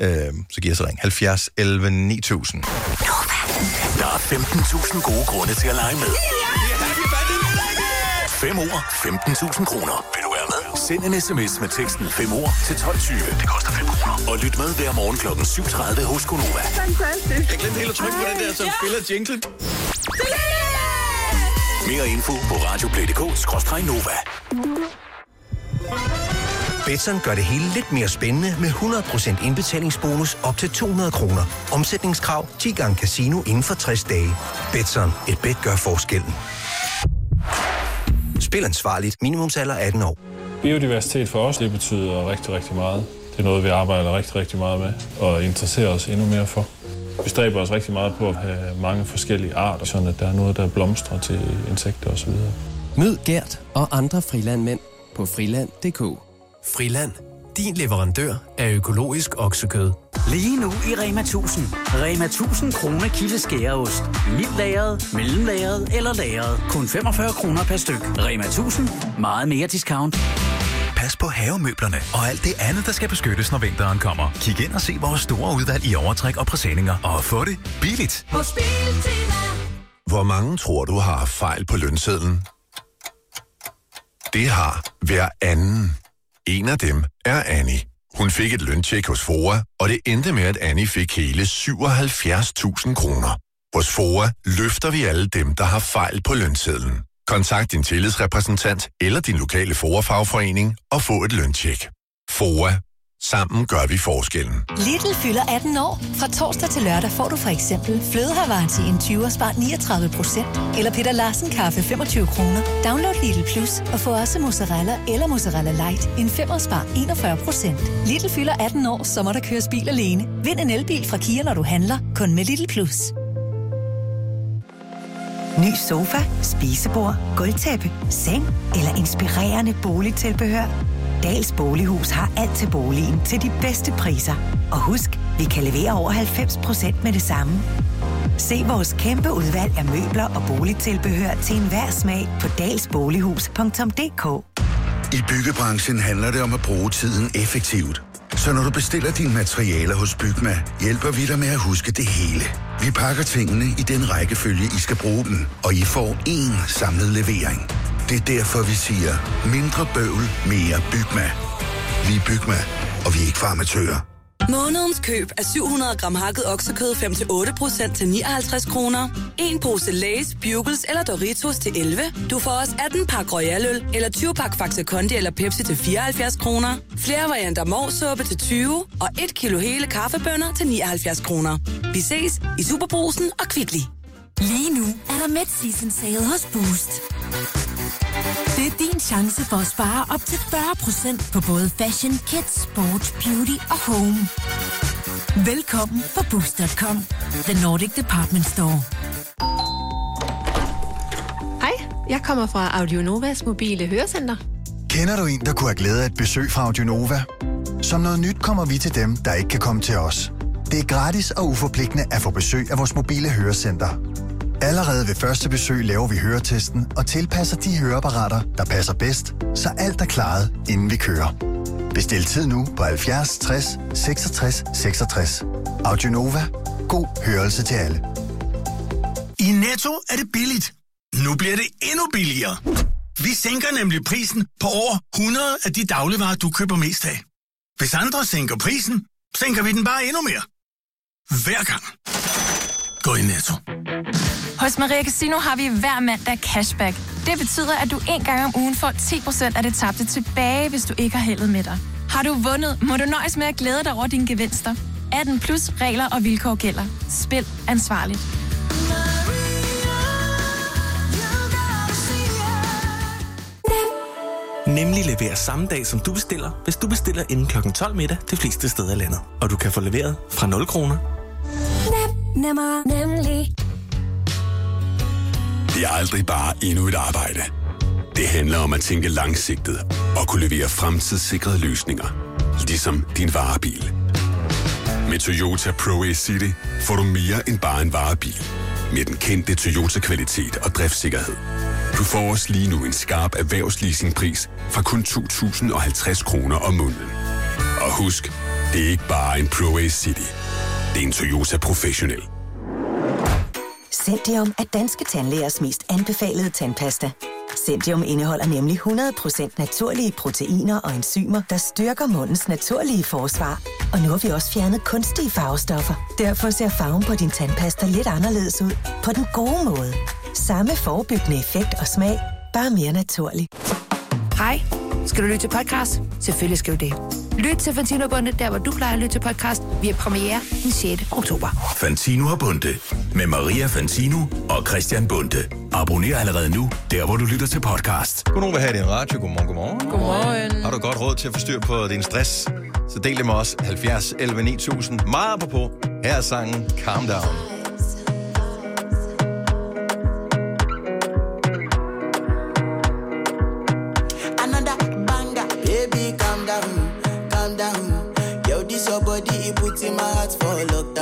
øh, så giv os et ring. 70 11 9000. Der er 15.000 gode grunde til at lege med. 5 år, 15.000 kroner. Vil du være med? Send en sms med teksten 5 år til 12.20. Det koster 5 kroner. Og lyt med hver morgen kl. 7.30 hos Gonova. Fantastisk. Jeg glemte helt at trykke på den der, som spiller jinglen. Mere info på radioplay.dk-nova. Betson gør det hele lidt mere spændende med 100% indbetalingsbonus op til 200 kroner. Omsætningskrav 10 gange casino inden for 60 dage. Betson. Et bet gør forskellen. Spil ansvarligt. Minimumsalder 18 år. Biodiversitet for os, det betyder rigtig, rigtig meget. Det er noget, vi arbejder rigtig, rigtig meget med og interesserer os endnu mere for. Vi stræber os rigtig meget på at have mange forskellige arter, sådan at der er noget, der blomstrer til insekter osv. Mød Gert og andre frilandmænd på friland.dk. Friland. Din leverandør af økologisk oksekød. Lige nu i Rema 1000. Rema 1000 kroner kilo skæreost. Mild lagret, mellemlagret eller lagret. Kun 45 kroner per styk. Rema 1000. Meget mere discount. Pas på havemøblerne og alt det andet, der skal beskyttes, når vinteren kommer. Kig ind og se vores store udvalg i overtræk og præsending og få det billigt. Hos. Hvor mange tror du har fejl på lønsedlen? Det har hver anden. En af dem er Annie. Hun fik et løntjek hos FOA, og det endte med, at Annie fik hele 77.000 kroner. Hos FOA løfter vi alle dem, der har fejl på lønsedlen. Kontakt din tillidsrepræsentant eller din lokale FOA-fagforening og få et løntjek. FOA. Sammen gør vi forskellen. Lidl fylder 18 år. Fra torsdag til lørdag får du for eksempel flødehavarti en 20 spar 39 procent. Eller Peter Larsen kaffe 25 kroner. Download Lidl Plus og få også mozzarella eller mozzarella light en 5 spar 41 procent. Lidl fylder 18 år, så må der køres bil alene. Vind en elbil fra Kia, når du handler. Kun med Lidl Plus. Ny sofa, spisebord, gulvtæppe, seng eller inspirerende boligtilbehør. Dals Bolighus har alt til boligen til de bedste priser. Og husk, vi kan levere over 90% med det samme. Se vores kæmpe udvalg af møbler og boligtilbehør til enhver smag på dalsbolighus.dk. I byggebranchen handler det om at bruge tiden effektivt. Så når du bestiller dine materialer hos Bygma, hjælper vi dig med at huske det hele. Vi pakker tingene i den rækkefølge, I skal bruge dem, og I får én samlet levering. Det er derfor, vi siger, mindre bøvl, mere Bygma. Vi er Bygma, og vi er ikke farmatører. Månedens køb af 700 gram hakket oksekød 5-8% til 59 kroner. En pose Lay's, Bugles eller Doritos til 11. Du får også 18 pak Royaløl eller 20 pak Faxe Kondi eller Pepsi til 74 kroner. Flere varianter morsuppe til 20 og et kilo hele kaffebønner til 79 kroner. Vi ses i Superbrusen og Kvickly. Lige nu er der Mid-Season Sale hos Boost. Det er din chance for at spare op til 40% på både fashion, kids, sport, beauty og home. Velkommen på Boost.com, the Nordic Department Store. Hej, jeg kommer fra Audionovas mobile hørecenter. Kender du en, der kunne have glæde af et besøg fra Audionova? Som noget nyt kommer vi til dem, der ikke kan komme til os. Det er gratis og uforpligtende at få besøg af vores mobile hørecenter. Allerede ved første besøg laver vi høretesten og tilpasser de høreapparater, der passer bedst, så alt er klaret, inden vi kører. Bestil tid nu på 70 60 66 66. Audionova. God hørelse til alle. I Netto er det billigt. Nu bliver det endnu billigere. Vi sænker nemlig prisen på over 100 af de dagligvarer, du køber mest af. Hvis andre sænker prisen, sænker vi den bare endnu mere. Hver gang. Gå i Netto. Hos Maria Casino har vi hver mandag cashback. Det betyder, at du en gang om ugen får 10% af det tabte tilbage, hvis du ikke har heldet med dig. Har du vundet, må du nøjes med at glæde dig over dine gevinster. 18 plus regler og vilkår gælder. Spil ansvarligt. Nemlig leverer samme dag, som du bestiller, hvis du bestiller inden kl. 12 middag de fleste steder i landet. Og du kan få leveret fra 0 kroner. Nem, nemmer, nemlig det er aldrig bare endnu et arbejde. Det handler om at tænke langsigtet og kunne levere fremtidssikrede løsninger. Ligesom din varebil. Med Toyota Pro City får du mere end bare en varebil. Med den kendte Toyota-kvalitet og driftsikkerhed. Du får også lige nu en skarp erhvervsleasingpris fra kun 2.050 kroner om måneden. Og husk, det er ikke bare en Pro City. Det er en Toyota Professional. Zendium er danske tandlægers mest anbefalede tandpasta. Zendium indeholder nemlig 100% naturlige proteiner og enzymer, der styrker mundens naturlige forsvar. Og nu har vi også fjernet kunstige farvestoffer. Derfor ser farven på din tandpasta lidt anderledes ud. På den gode måde. Samme forebyggende effekt og smag, bare mere naturlig. Hej, skal du lytte til podcast? Selvfølgelig skal du det. Lyt til Fantino og Bunde, der hvor du plejer at lytte til podcast. Vi har premiere den 6. oktober. Fantino og Bunde. Med Maria Fantino og Christian Bunde. Abonner allerede nu, der hvor du lytter til podcast. Godmorgen, vil have din radio. Godmorgen, godmorgen. Godmorgen. Har du godt råd til at forstyrre på din stress? Så del det med os. 70 11 9000. Meget på. Her er sangen Calm Down. for a look.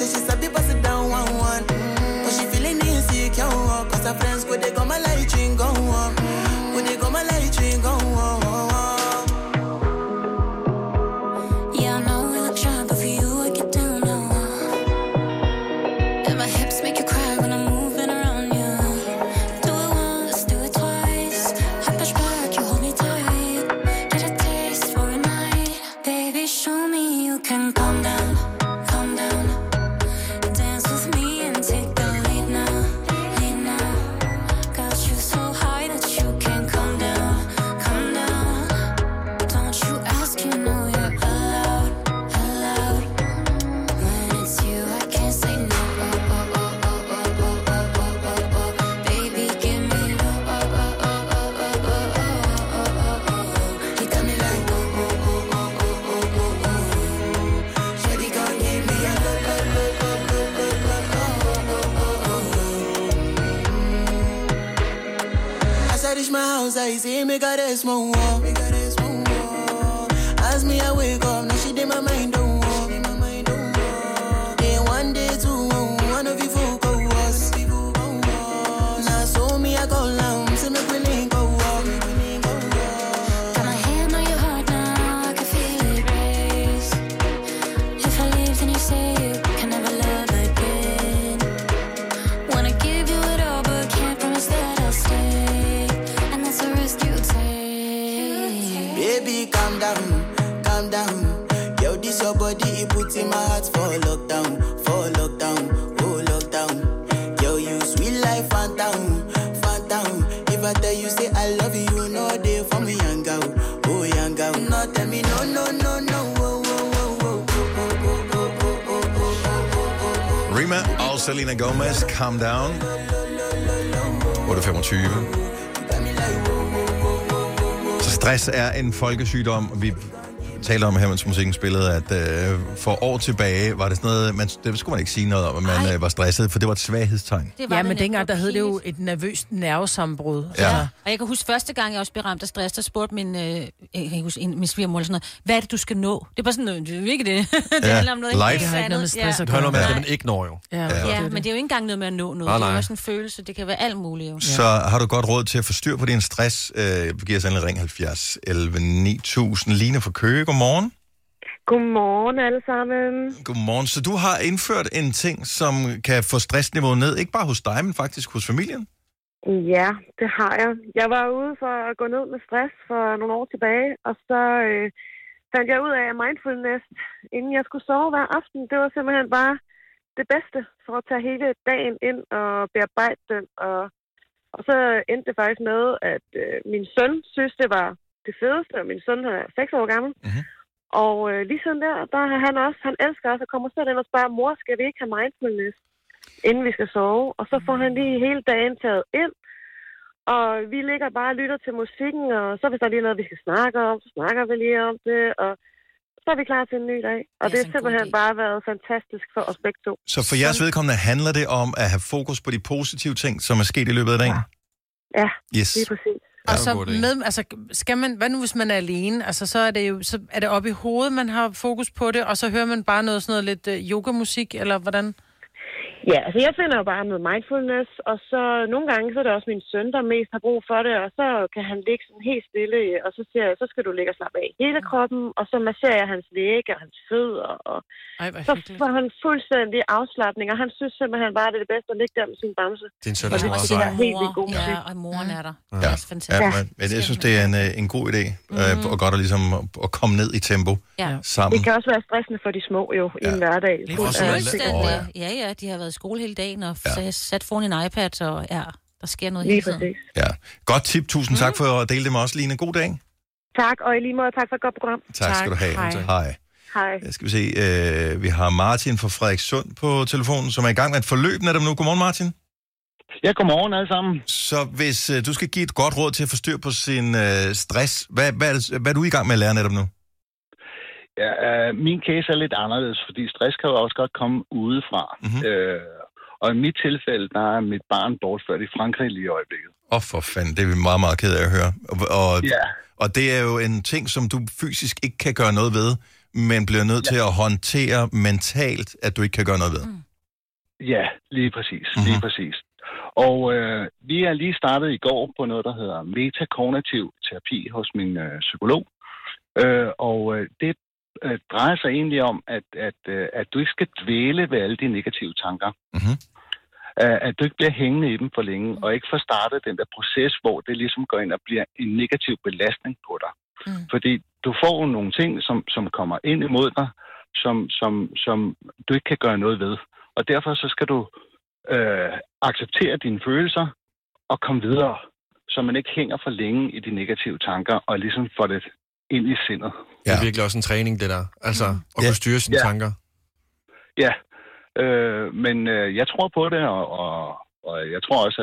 Say she sabi bust a down one one. But she feeling insecure, cause her friends go there. Calm Down. 8.25. Så stress er en folkesygdom. Vi taler om her, mens musikken spillede, at øh, for år tilbage var det sådan noget, man, det skulle man ikke sige noget om, at man øh, var stresset, for det var et svaghedstegn. Det var ja, det men dengang, der hed det jo et nervøst nervesambrud. Ja. ja. Og jeg kan huske første gang, jeg også blev ramt af stress, der spurgte min, øh, jeg kan ikke huske, en- min svigermor eller sådan noget, hvad er det, du skal nå? Det er bare sådan noget, det er ikke det. det Ja, handler om noget life. ikke noget med stress ja. at Det handler om, at man ikke når jo. Ja, Ja, ja, men det er jo ikke engang noget med at nå noget. Nej, det er også en følelse. Det kan være alt muligt jo. Så har du godt råd til at få styr på din stress. Øh, giv os endelig ring 70 11 9000. Line fra Køge, godmorgen. Godmorgen alle sammen. Godmorgen. Så du har indført en ting, som kan få stressniveauet ned, ikke bare hos dig, men faktisk hos familien? Ja, det har jeg. Jeg var ude for at gå ned med stress for nogle år tilbage, og så øh, fandt jeg ud af, at mindfulness, inden jeg skulle sove hver aften, det var simpelthen bare det bedste for at tage hele dagen ind og bearbejde den. Og, og så endte det faktisk med, at øh, min søn synes, det var det fedeste, og min søn er 6 år gammel. Mm-hmm. Og øh, lige sådan der, der har han også, han elsker også at komme og sætte ind og spørge, mor, skal vi ikke have mindfulness, inden vi skal sove? Og så får han lige hele dagen taget ind, og vi ligger bare og lytter til musikken, og så hvis der er lige noget, vi skal snakke om, så snakker vi lige om det, og så er vi klar til en ny dag. Og det, det har simpelthen bare været fantastisk for os begge to. Så for jeres vedkommende handler det om at have fokus på de positive ting, som er sket i løbet af dagen? Ja, Yes. lige præcis. Og så med, altså, skal man, hvad nu hvis man er alene? Altså, så er det jo, så er det oppe i hovedet, man har fokus på det, og så hører man bare noget sådan noget lidt uh, yogamusik, eller hvordan? Ja, altså jeg finder jo bare noget mindfulness, og så nogle gange, så er det også min søn, der mest har brug for det, og så kan han ligge sådan helt stille, og så siger jeg, så skal du ligge og slappe af hele kroppen, og så masserer jeg hans læge og hans fødder, og Ej, så får han fuldstændig afslappning, og han synes simpelthen bare, det er det bedste at ligge der med sin bamse. Din søn Og er det meget er sej. helt vildt god musik. Ja, og moren er der. Ja, Det er også ja fantastisk. men, men jeg synes, det er en, øh, en god idé, øh, og godt at, ligesom, at- komme ned i tempo Ja. sammen. Det kan også være stressende for de små jo, i en hverdag. Af Fuldstændig. ting. Ja, ja, de har været i skole hele dagen og ja. sat foran en iPad, og ja, der sker noget Lige hele tiden. præcis. Ja. Godt tip. Tusind tak for at dele det med os, Line. God dag. Tak, og i lige måde tak for et godt program. Tak, skal du have. Hej. Hej. Hej. Jeg skal vi se, øh, vi har Martin fra Frederikssund på telefonen, som er i gang med et forløb netop nu. Godmorgen, Martin. Ja, godmorgen alle sammen. Så hvis øh, du skal give et godt råd til at få styr på sin øh, stress, hvad, hvad, er det, hvad er du i gang med at lære netop nu? Ja, øh, min case er lidt anderledes, fordi stress kan jo også godt komme udefra. Mhm. Mm-hmm. Øh, og i mit tilfælde, der er mit barn bortført i Frankrig lige i øjeblikket. Åh, oh, for fanden, det er vi meget, meget ked af at høre. Og, og, Ja. og det er jo en ting, som du fysisk ikke kan gøre noget ved, men bliver nødt ja. til at håndtere mentalt, at du ikke kan gøre noget ved. Mm. Ja, lige præcis. Mm-hmm. Lige præcis. Og øh, vi er lige startet i går på noget, der hedder metakognitiv terapi hos min øh, psykolog. Øh, og øh, det øh, drejer sig egentlig om, at, at, øh, at du ikke skal dvæle ved alle de negative tanker. Mm-hmm. Øh, at du ikke bliver hængende i dem for længe, og ikke får startet den der proces, hvor det ligesom går ind og bliver en negativ belastning på dig. Mm. Fordi du får nogle ting, som, som kommer ind imod dig, som, som, som du ikke kan gøre noget ved. Og derfor så skal du øh, acceptere dine følelser og komme videre, så man ikke hænger for længe i de negative tanker, og ligesom får det ind i sindet. Det er virkelig også en træning, det der. Altså, at kunne styre sine Ja. tanker. Ja, øh, men øh, jeg tror på det, og, og, og jeg tror også,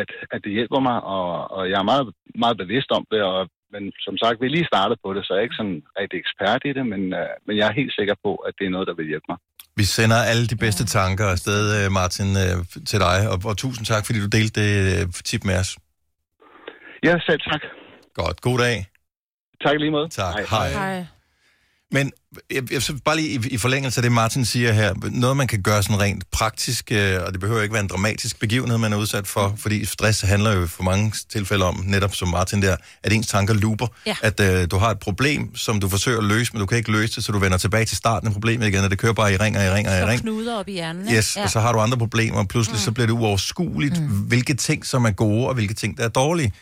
at, at det hjælper mig, og, og jeg er meget, meget bevidst om det, og, men som sagt, vi er lige startet på det, så jeg er ikke sådan rigtig ekspert i det, men, øh, men jeg er helt sikker på, at det er noget, der vil hjælpe mig. Vi sender alle de bedste tanker afsted, øh, Martin, øh, til dig, og, og tusind tak, fordi du delte det øh, tip med os. Ja, selv tak. Godt. God dag. Tak lige måde. Tak. Hej. Hej. Men jeg, jeg, så bare lige i, i forlængelse af det, Martin siger her, noget man kan gøre sådan rent praktisk, øh, og det behøver ikke være en dramatisk begivenhed, man er udsat for, fordi stress handler jo for mange tilfælde om, netop som Martin der, at ens tanker looper. Ja. At øh, du har et problem, som du forsøger at løse, men du kan ikke løse det, så du vender tilbage til starten af problemet igen, og det kører bare i ring og i ring og i ring. knuder op i hjernen. ikke? Yes, ja. og så har du andre problemer, og pludselig mm. så bliver det uoverskueligt, mm. hvilke ting, som er gode, og hvilke ting, der er dårlige.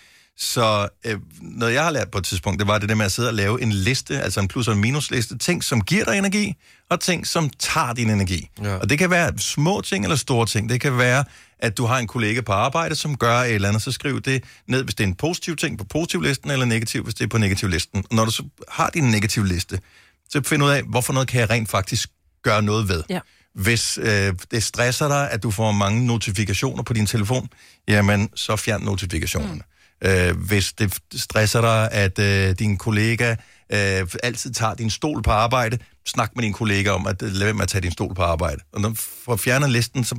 Så øh, noget, jeg har lært på et tidspunkt, det var det der med at sidde og lave en liste, altså en plus- og en minusliste, ting, som giver dig energi, og ting, som tager din energi. Ja. Og det kan være små ting eller store ting. Det kan være, at du har en kollega på arbejde, som gør et eller andet, så skriv det ned, hvis det er en positiv ting på positivlisten, eller negativ, hvis det er på negativlisten. Og når du så har din negativ liste, så find ud af, hvorfor noget kan jeg rent faktisk gøre noget ved. Ja. Hvis øh, det stresser dig, at du får mange notifikationer på din telefon, jamen så fjern notifikationerne. Øh, hvis det stresser dig, at øh, din kollega øh, altid tager din stol på arbejde, snak med din kollega om, at øh, lad være med at tage din stol på arbejde. Og når du får fjernet listen, så,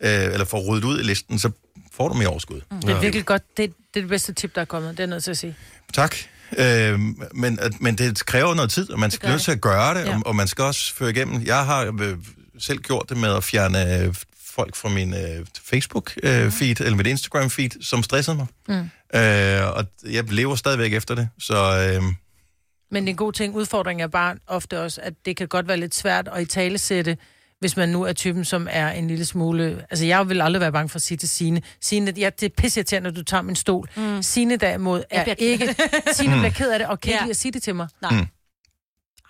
øh, eller får ryddet ud i listen, så får du mere overskud. Mm. Det er virkelig godt. Det, det er det bedste tip, der er kommet. Det er nødt til at sige. Tak. Øh, men, at- men det kræver noget tid, og man skal nødt til at gøre det, Ja. og, og man skal også føre igennem. Jeg har øh, selv gjort det med at fjerne øh, folk fra min øh, Facebook-feed, eller mit Instagram-feed, som stressede mig. Mm. Øh, og jeg lever stadigvæk efter det, så øh, Men en god ting, udfordring er bare ofte også, at det kan godt være lidt svært at i tale sætte, hvis man nu er typen, som er en lille smule... Altså, jeg vil aldrig være bange for at sige til Signe, Signe, ja, det er pisseirriterende, når du tager min stol. Mm. Signe derimod er Jeg bliver- ikke... Signe Mm. bliver ked af det, og kan ikke Ja. lide at sige det til mig. Nej. Mm.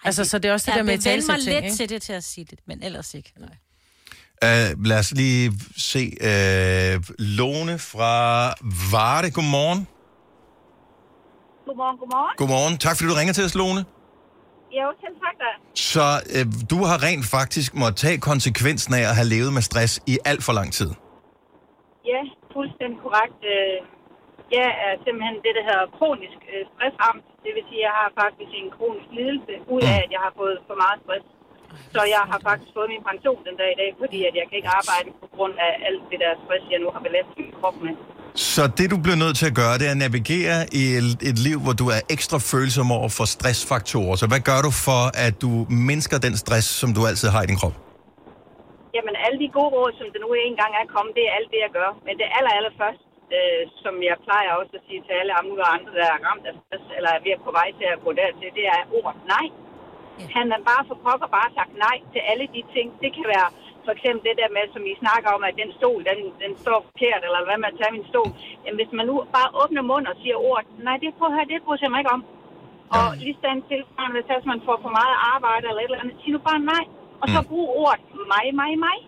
Altså, så det er også det jeg der med vil vende mig talesætning, lidt ikke? til det til at sige det, men ellers ikke. Nej. Øh, lad os lige se. Øh, Lone fra Varde, godmorgen. Godmorgen, godmorgen. Godmorgen. Tak fordi du ringer til os, Lone. Jo, selv tak da. Så øh, du har rent faktisk måttet tage konsekvensen af at have levet med stress i alt for lang tid. Ja, fuldstændig korrekt. Øh, Jeg er simpelthen det, der hedder kronisk stressramt. Det vil sige, at jeg har faktisk en kronisk lidelse, ud af, at jeg har fået for meget stress. Så jeg har faktisk fået min pension den dag i dag, fordi at jeg kan ikke arbejde på grund af alt det der stress, jeg nu har belastet min krop med. Så det, du bliver nødt til at gøre, det er at navigere i et, et liv, hvor du er ekstra følsom over for stressfaktorer. Så hvad gør du for, at du mindsker den stress, som du altid har i din krop? Jamen, alle de gode råd, som det nu engang er kommet, det er alt det, jeg gør. Men det aller, aller først, øh, som jeg plejer også at sige til alle andre, andre der er ramt af stress, eller er ved at på vej til at gå dertil, det er ordet nej. Han har bare for pokker bare sagt nej til alle de ting. Det kan være for eksempel det der med, som I snakker om, at den stol, den, den står forkert, eller hvad med at tage min stol. Jamen, hvis man nu bare åbner munden og siger ordet, nej, det prøver her, det bryder jeg mig ikke om. Og lige stand til, hvis man får for meget arbejde eller et eller andet, sig nu bare nej. Og så brug ordet mig, mig, mig.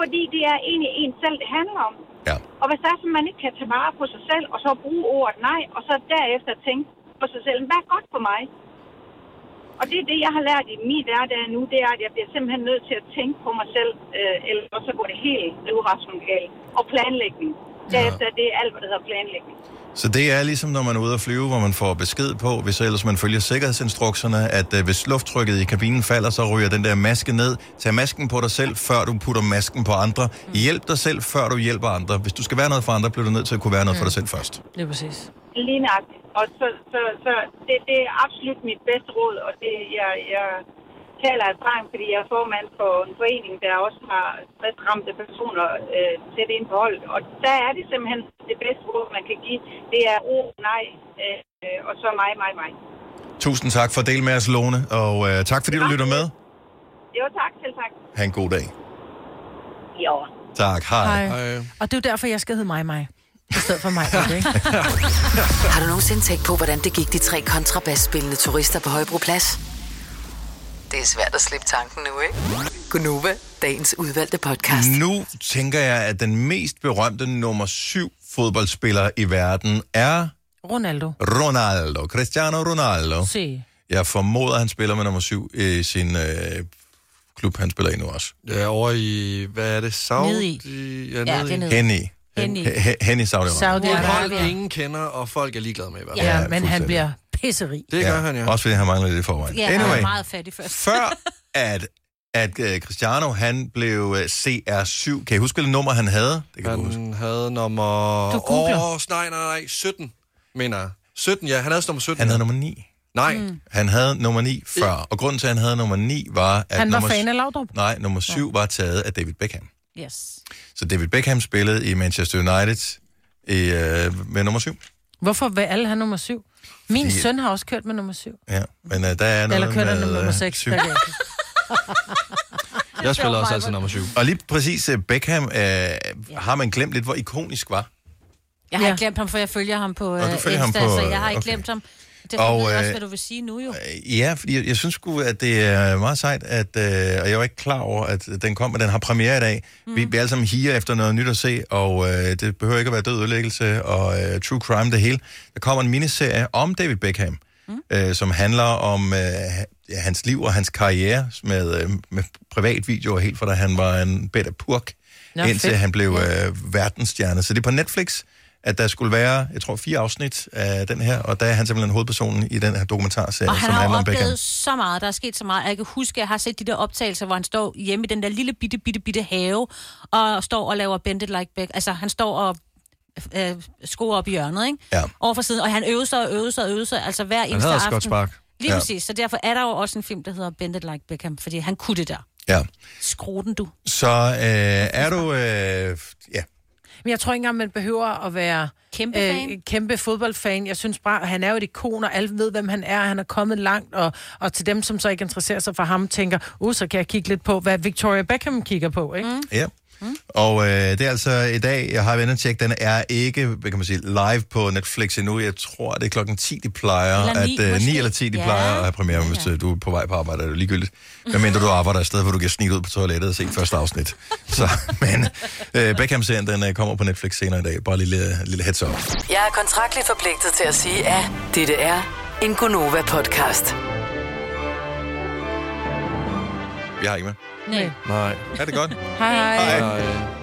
Fordi det er egentlig en selv, det handler om. Ja. Og hvis der er, som man ikke kan tage vare på sig selv, og så bruge ordet nej, og så derefter tænke på sig selv, hvad er godt for mig? Og det er det, jeg har lært i min hverdag nu, det er, at jeg bliver simpelthen nødt til at tænke på mig selv, øh, ellers så går det helt øverraskende galt. Og planlægning. Derefter er det alt, hvad der hedder planlægning. Så det er ligesom, når man er ude at flyve, hvor man får besked på, hvis ellers man følger sikkerhedsinstrukserne, at øh, hvis lufttrykket i kabinen falder, så ryger den der maske ned. Tag masken på dig selv, før du putter masken på andre. Hjælp dig selv, før du hjælper andre. Hvis du skal være noget for andre, bliver du nødt til at kunne være noget for dig selv først. Det er præcis. Lige nøjagtigt. Og så, så, så det, det er absolut mit bedste råd, og det, jeg, jeg taler af erfaring, fordi jeg er formand for en forening, der også har stressramte personer øh, tæt ind på holdet. Og der er det simpelthen det bedste råd, man kan give. Det er ord, nej, øh, og så mig, mig, mig. Tusind tak for at dele med os, Lone, og øh, tak fordi du lytter med. Jo, tak. Selv tak. Ha' en god dag. Jo. Tak, hej. Hej. Og det er jo derfor, jeg skal hedde mig, mig. I stedet for mig, ikke? Har du nogensinde tænkt på, hvordan det gik de tre kontrabasspillende turister på Højbroplads? Det er svært at slippe tanken nu, ikke? Gunova, dagens udvalgte podcast. Nu tænker jeg, at den mest berømte nummer syv fodboldspiller i verden er Ronaldo. Ronaldo. Cristiano Ronaldo. Se. Jeg formoder, at han spiller med nummer syv i sin øh, klub, han spiller i nu også. Ja, over i, hvad er det, Saudi? Nede i. Ja, Ja, nede det er i. nede. Hen i. Hen i. Hen- Hen i Saudi-Arabien. Saudi Et hold, Arabia. ingen kender, og folk er ligeglade med i hvert Ja, fald. ja men han bliver pisserig. Det gør han, ja. Også fordi han mangler lidt i forvejen. Ja, han anyway, er meget fattig først. før at, at uh, Cristiano han blev uh, CR7, kan I huske, hvilket nummer han havde? Det kan du huske. Han havde nummer... Du. Åh, nej, nej, nej, 17, mener jeg. 17, ja, han havde nummer 17. Han havde ja. nummer 9. Nej, Mm. Han havde nummer 9 før, og grunden til, at han havde nummer 9 var, at Han var nummer, fan af Laudrup. nej, nummer 7 var taget af David Beckham. Yes. Så David Beckham spillede i Manchester United i, uh, med nummer 7. Hvorfor vil alle have nummer syv? Min Fordi- søn har også kørt med nummer syv. Ja, men uh, der er noget Eller kørt med, med nummer øh, seks. syv. jeg spiller også altid nummer 7. Og lige præcis uh, Beckham uh, har man glemt lidt, hvor ikonisk var. Jeg har Ja. ikke glemt ham, for jeg følger ham på uh, Insta, på, så jeg har ikke okay. glemt ham. Det Og, ved jeg også, øh, hvad du vil sige nu jo. Ja, fordi jeg, jeg synes sgu, at det er meget sejt, at, øh, og jeg var ikke klar over, at den kom, men den har premiere i dag. Mm. Vi, vi er alle sammen higer efter noget nyt at se, og øh, det behøver ikke at være død ødelæggelse og øh, true crime det hele. Der kommer en miniserie om David Beckham, mm. øh, som handler om øh, hans liv og hans karriere med, øh, med privatvideoer, helt fra da han var en bedre purk, Nå, indtil fedt. han blev øh, verdensstjerne. Så det er på Netflix. At der skulle være, jeg tror, fire afsnit af den her, og der er han simpelthen hovedpersonen i den her dokumentarserie, Og han som har handler om Beckham. oplevet så meget, der er sket så meget. Jeg kan huske, at jeg har set de der optagelser, hvor han står hjemme i den der lille bitte, bitte, bitte have, og står og laver Bend It Like Beck. Altså, han står og øh, skruer op i hjørnet, ikke? Ja. Over for siden, og han øvede sig og øvede sig og øvede sig, altså hver eneste aften. godt spark. Lige Ja. præcis, så derfor er der jo også en film, der hedder Bend It Like Beckham, fordi han kunne det der. Ja. Skru den, du. Så øh, er du... Øh, ja, Men jeg tror ikke engang, man behøver at være kæmpe, fan. Øh, kæmpe fodboldfan. Jeg synes bare, at han er jo et ikon, og alle ved, hvem han er. Han er kommet langt, og, og til dem, som så ikke interesserer sig for ham, tænker, uh, så kan jeg kigge lidt på, hvad Victoria Beckham kigger på, ikke? Mm. Ja. Mm. Og øh, det er altså i dag, jeg har været tjekke, den er ikke, hvad kan man sige, live på Netflix endnu. Jeg tror, det er klokken 10, de plejer, Eller ni, at øh, 9 måske. eller 10, de Ja. plejer at have premiere, hvis øh, du er på vej på arbejde, er det ligegyldigt. Hvad mindre du arbejder et sted, hvor du kan snige ud på toilettet og se første afsnit. Så, men øh, Beckham-serien, den øh, kommer på Netflix senere i dag. Bare lige lille, lille heads up. Jeg er kontraktligt forpligtet til at sige, at dette er en Gonova-podcast. Vi har ikke med. Nej. Nej. Er det godt? Hej hej. Hej. Hej.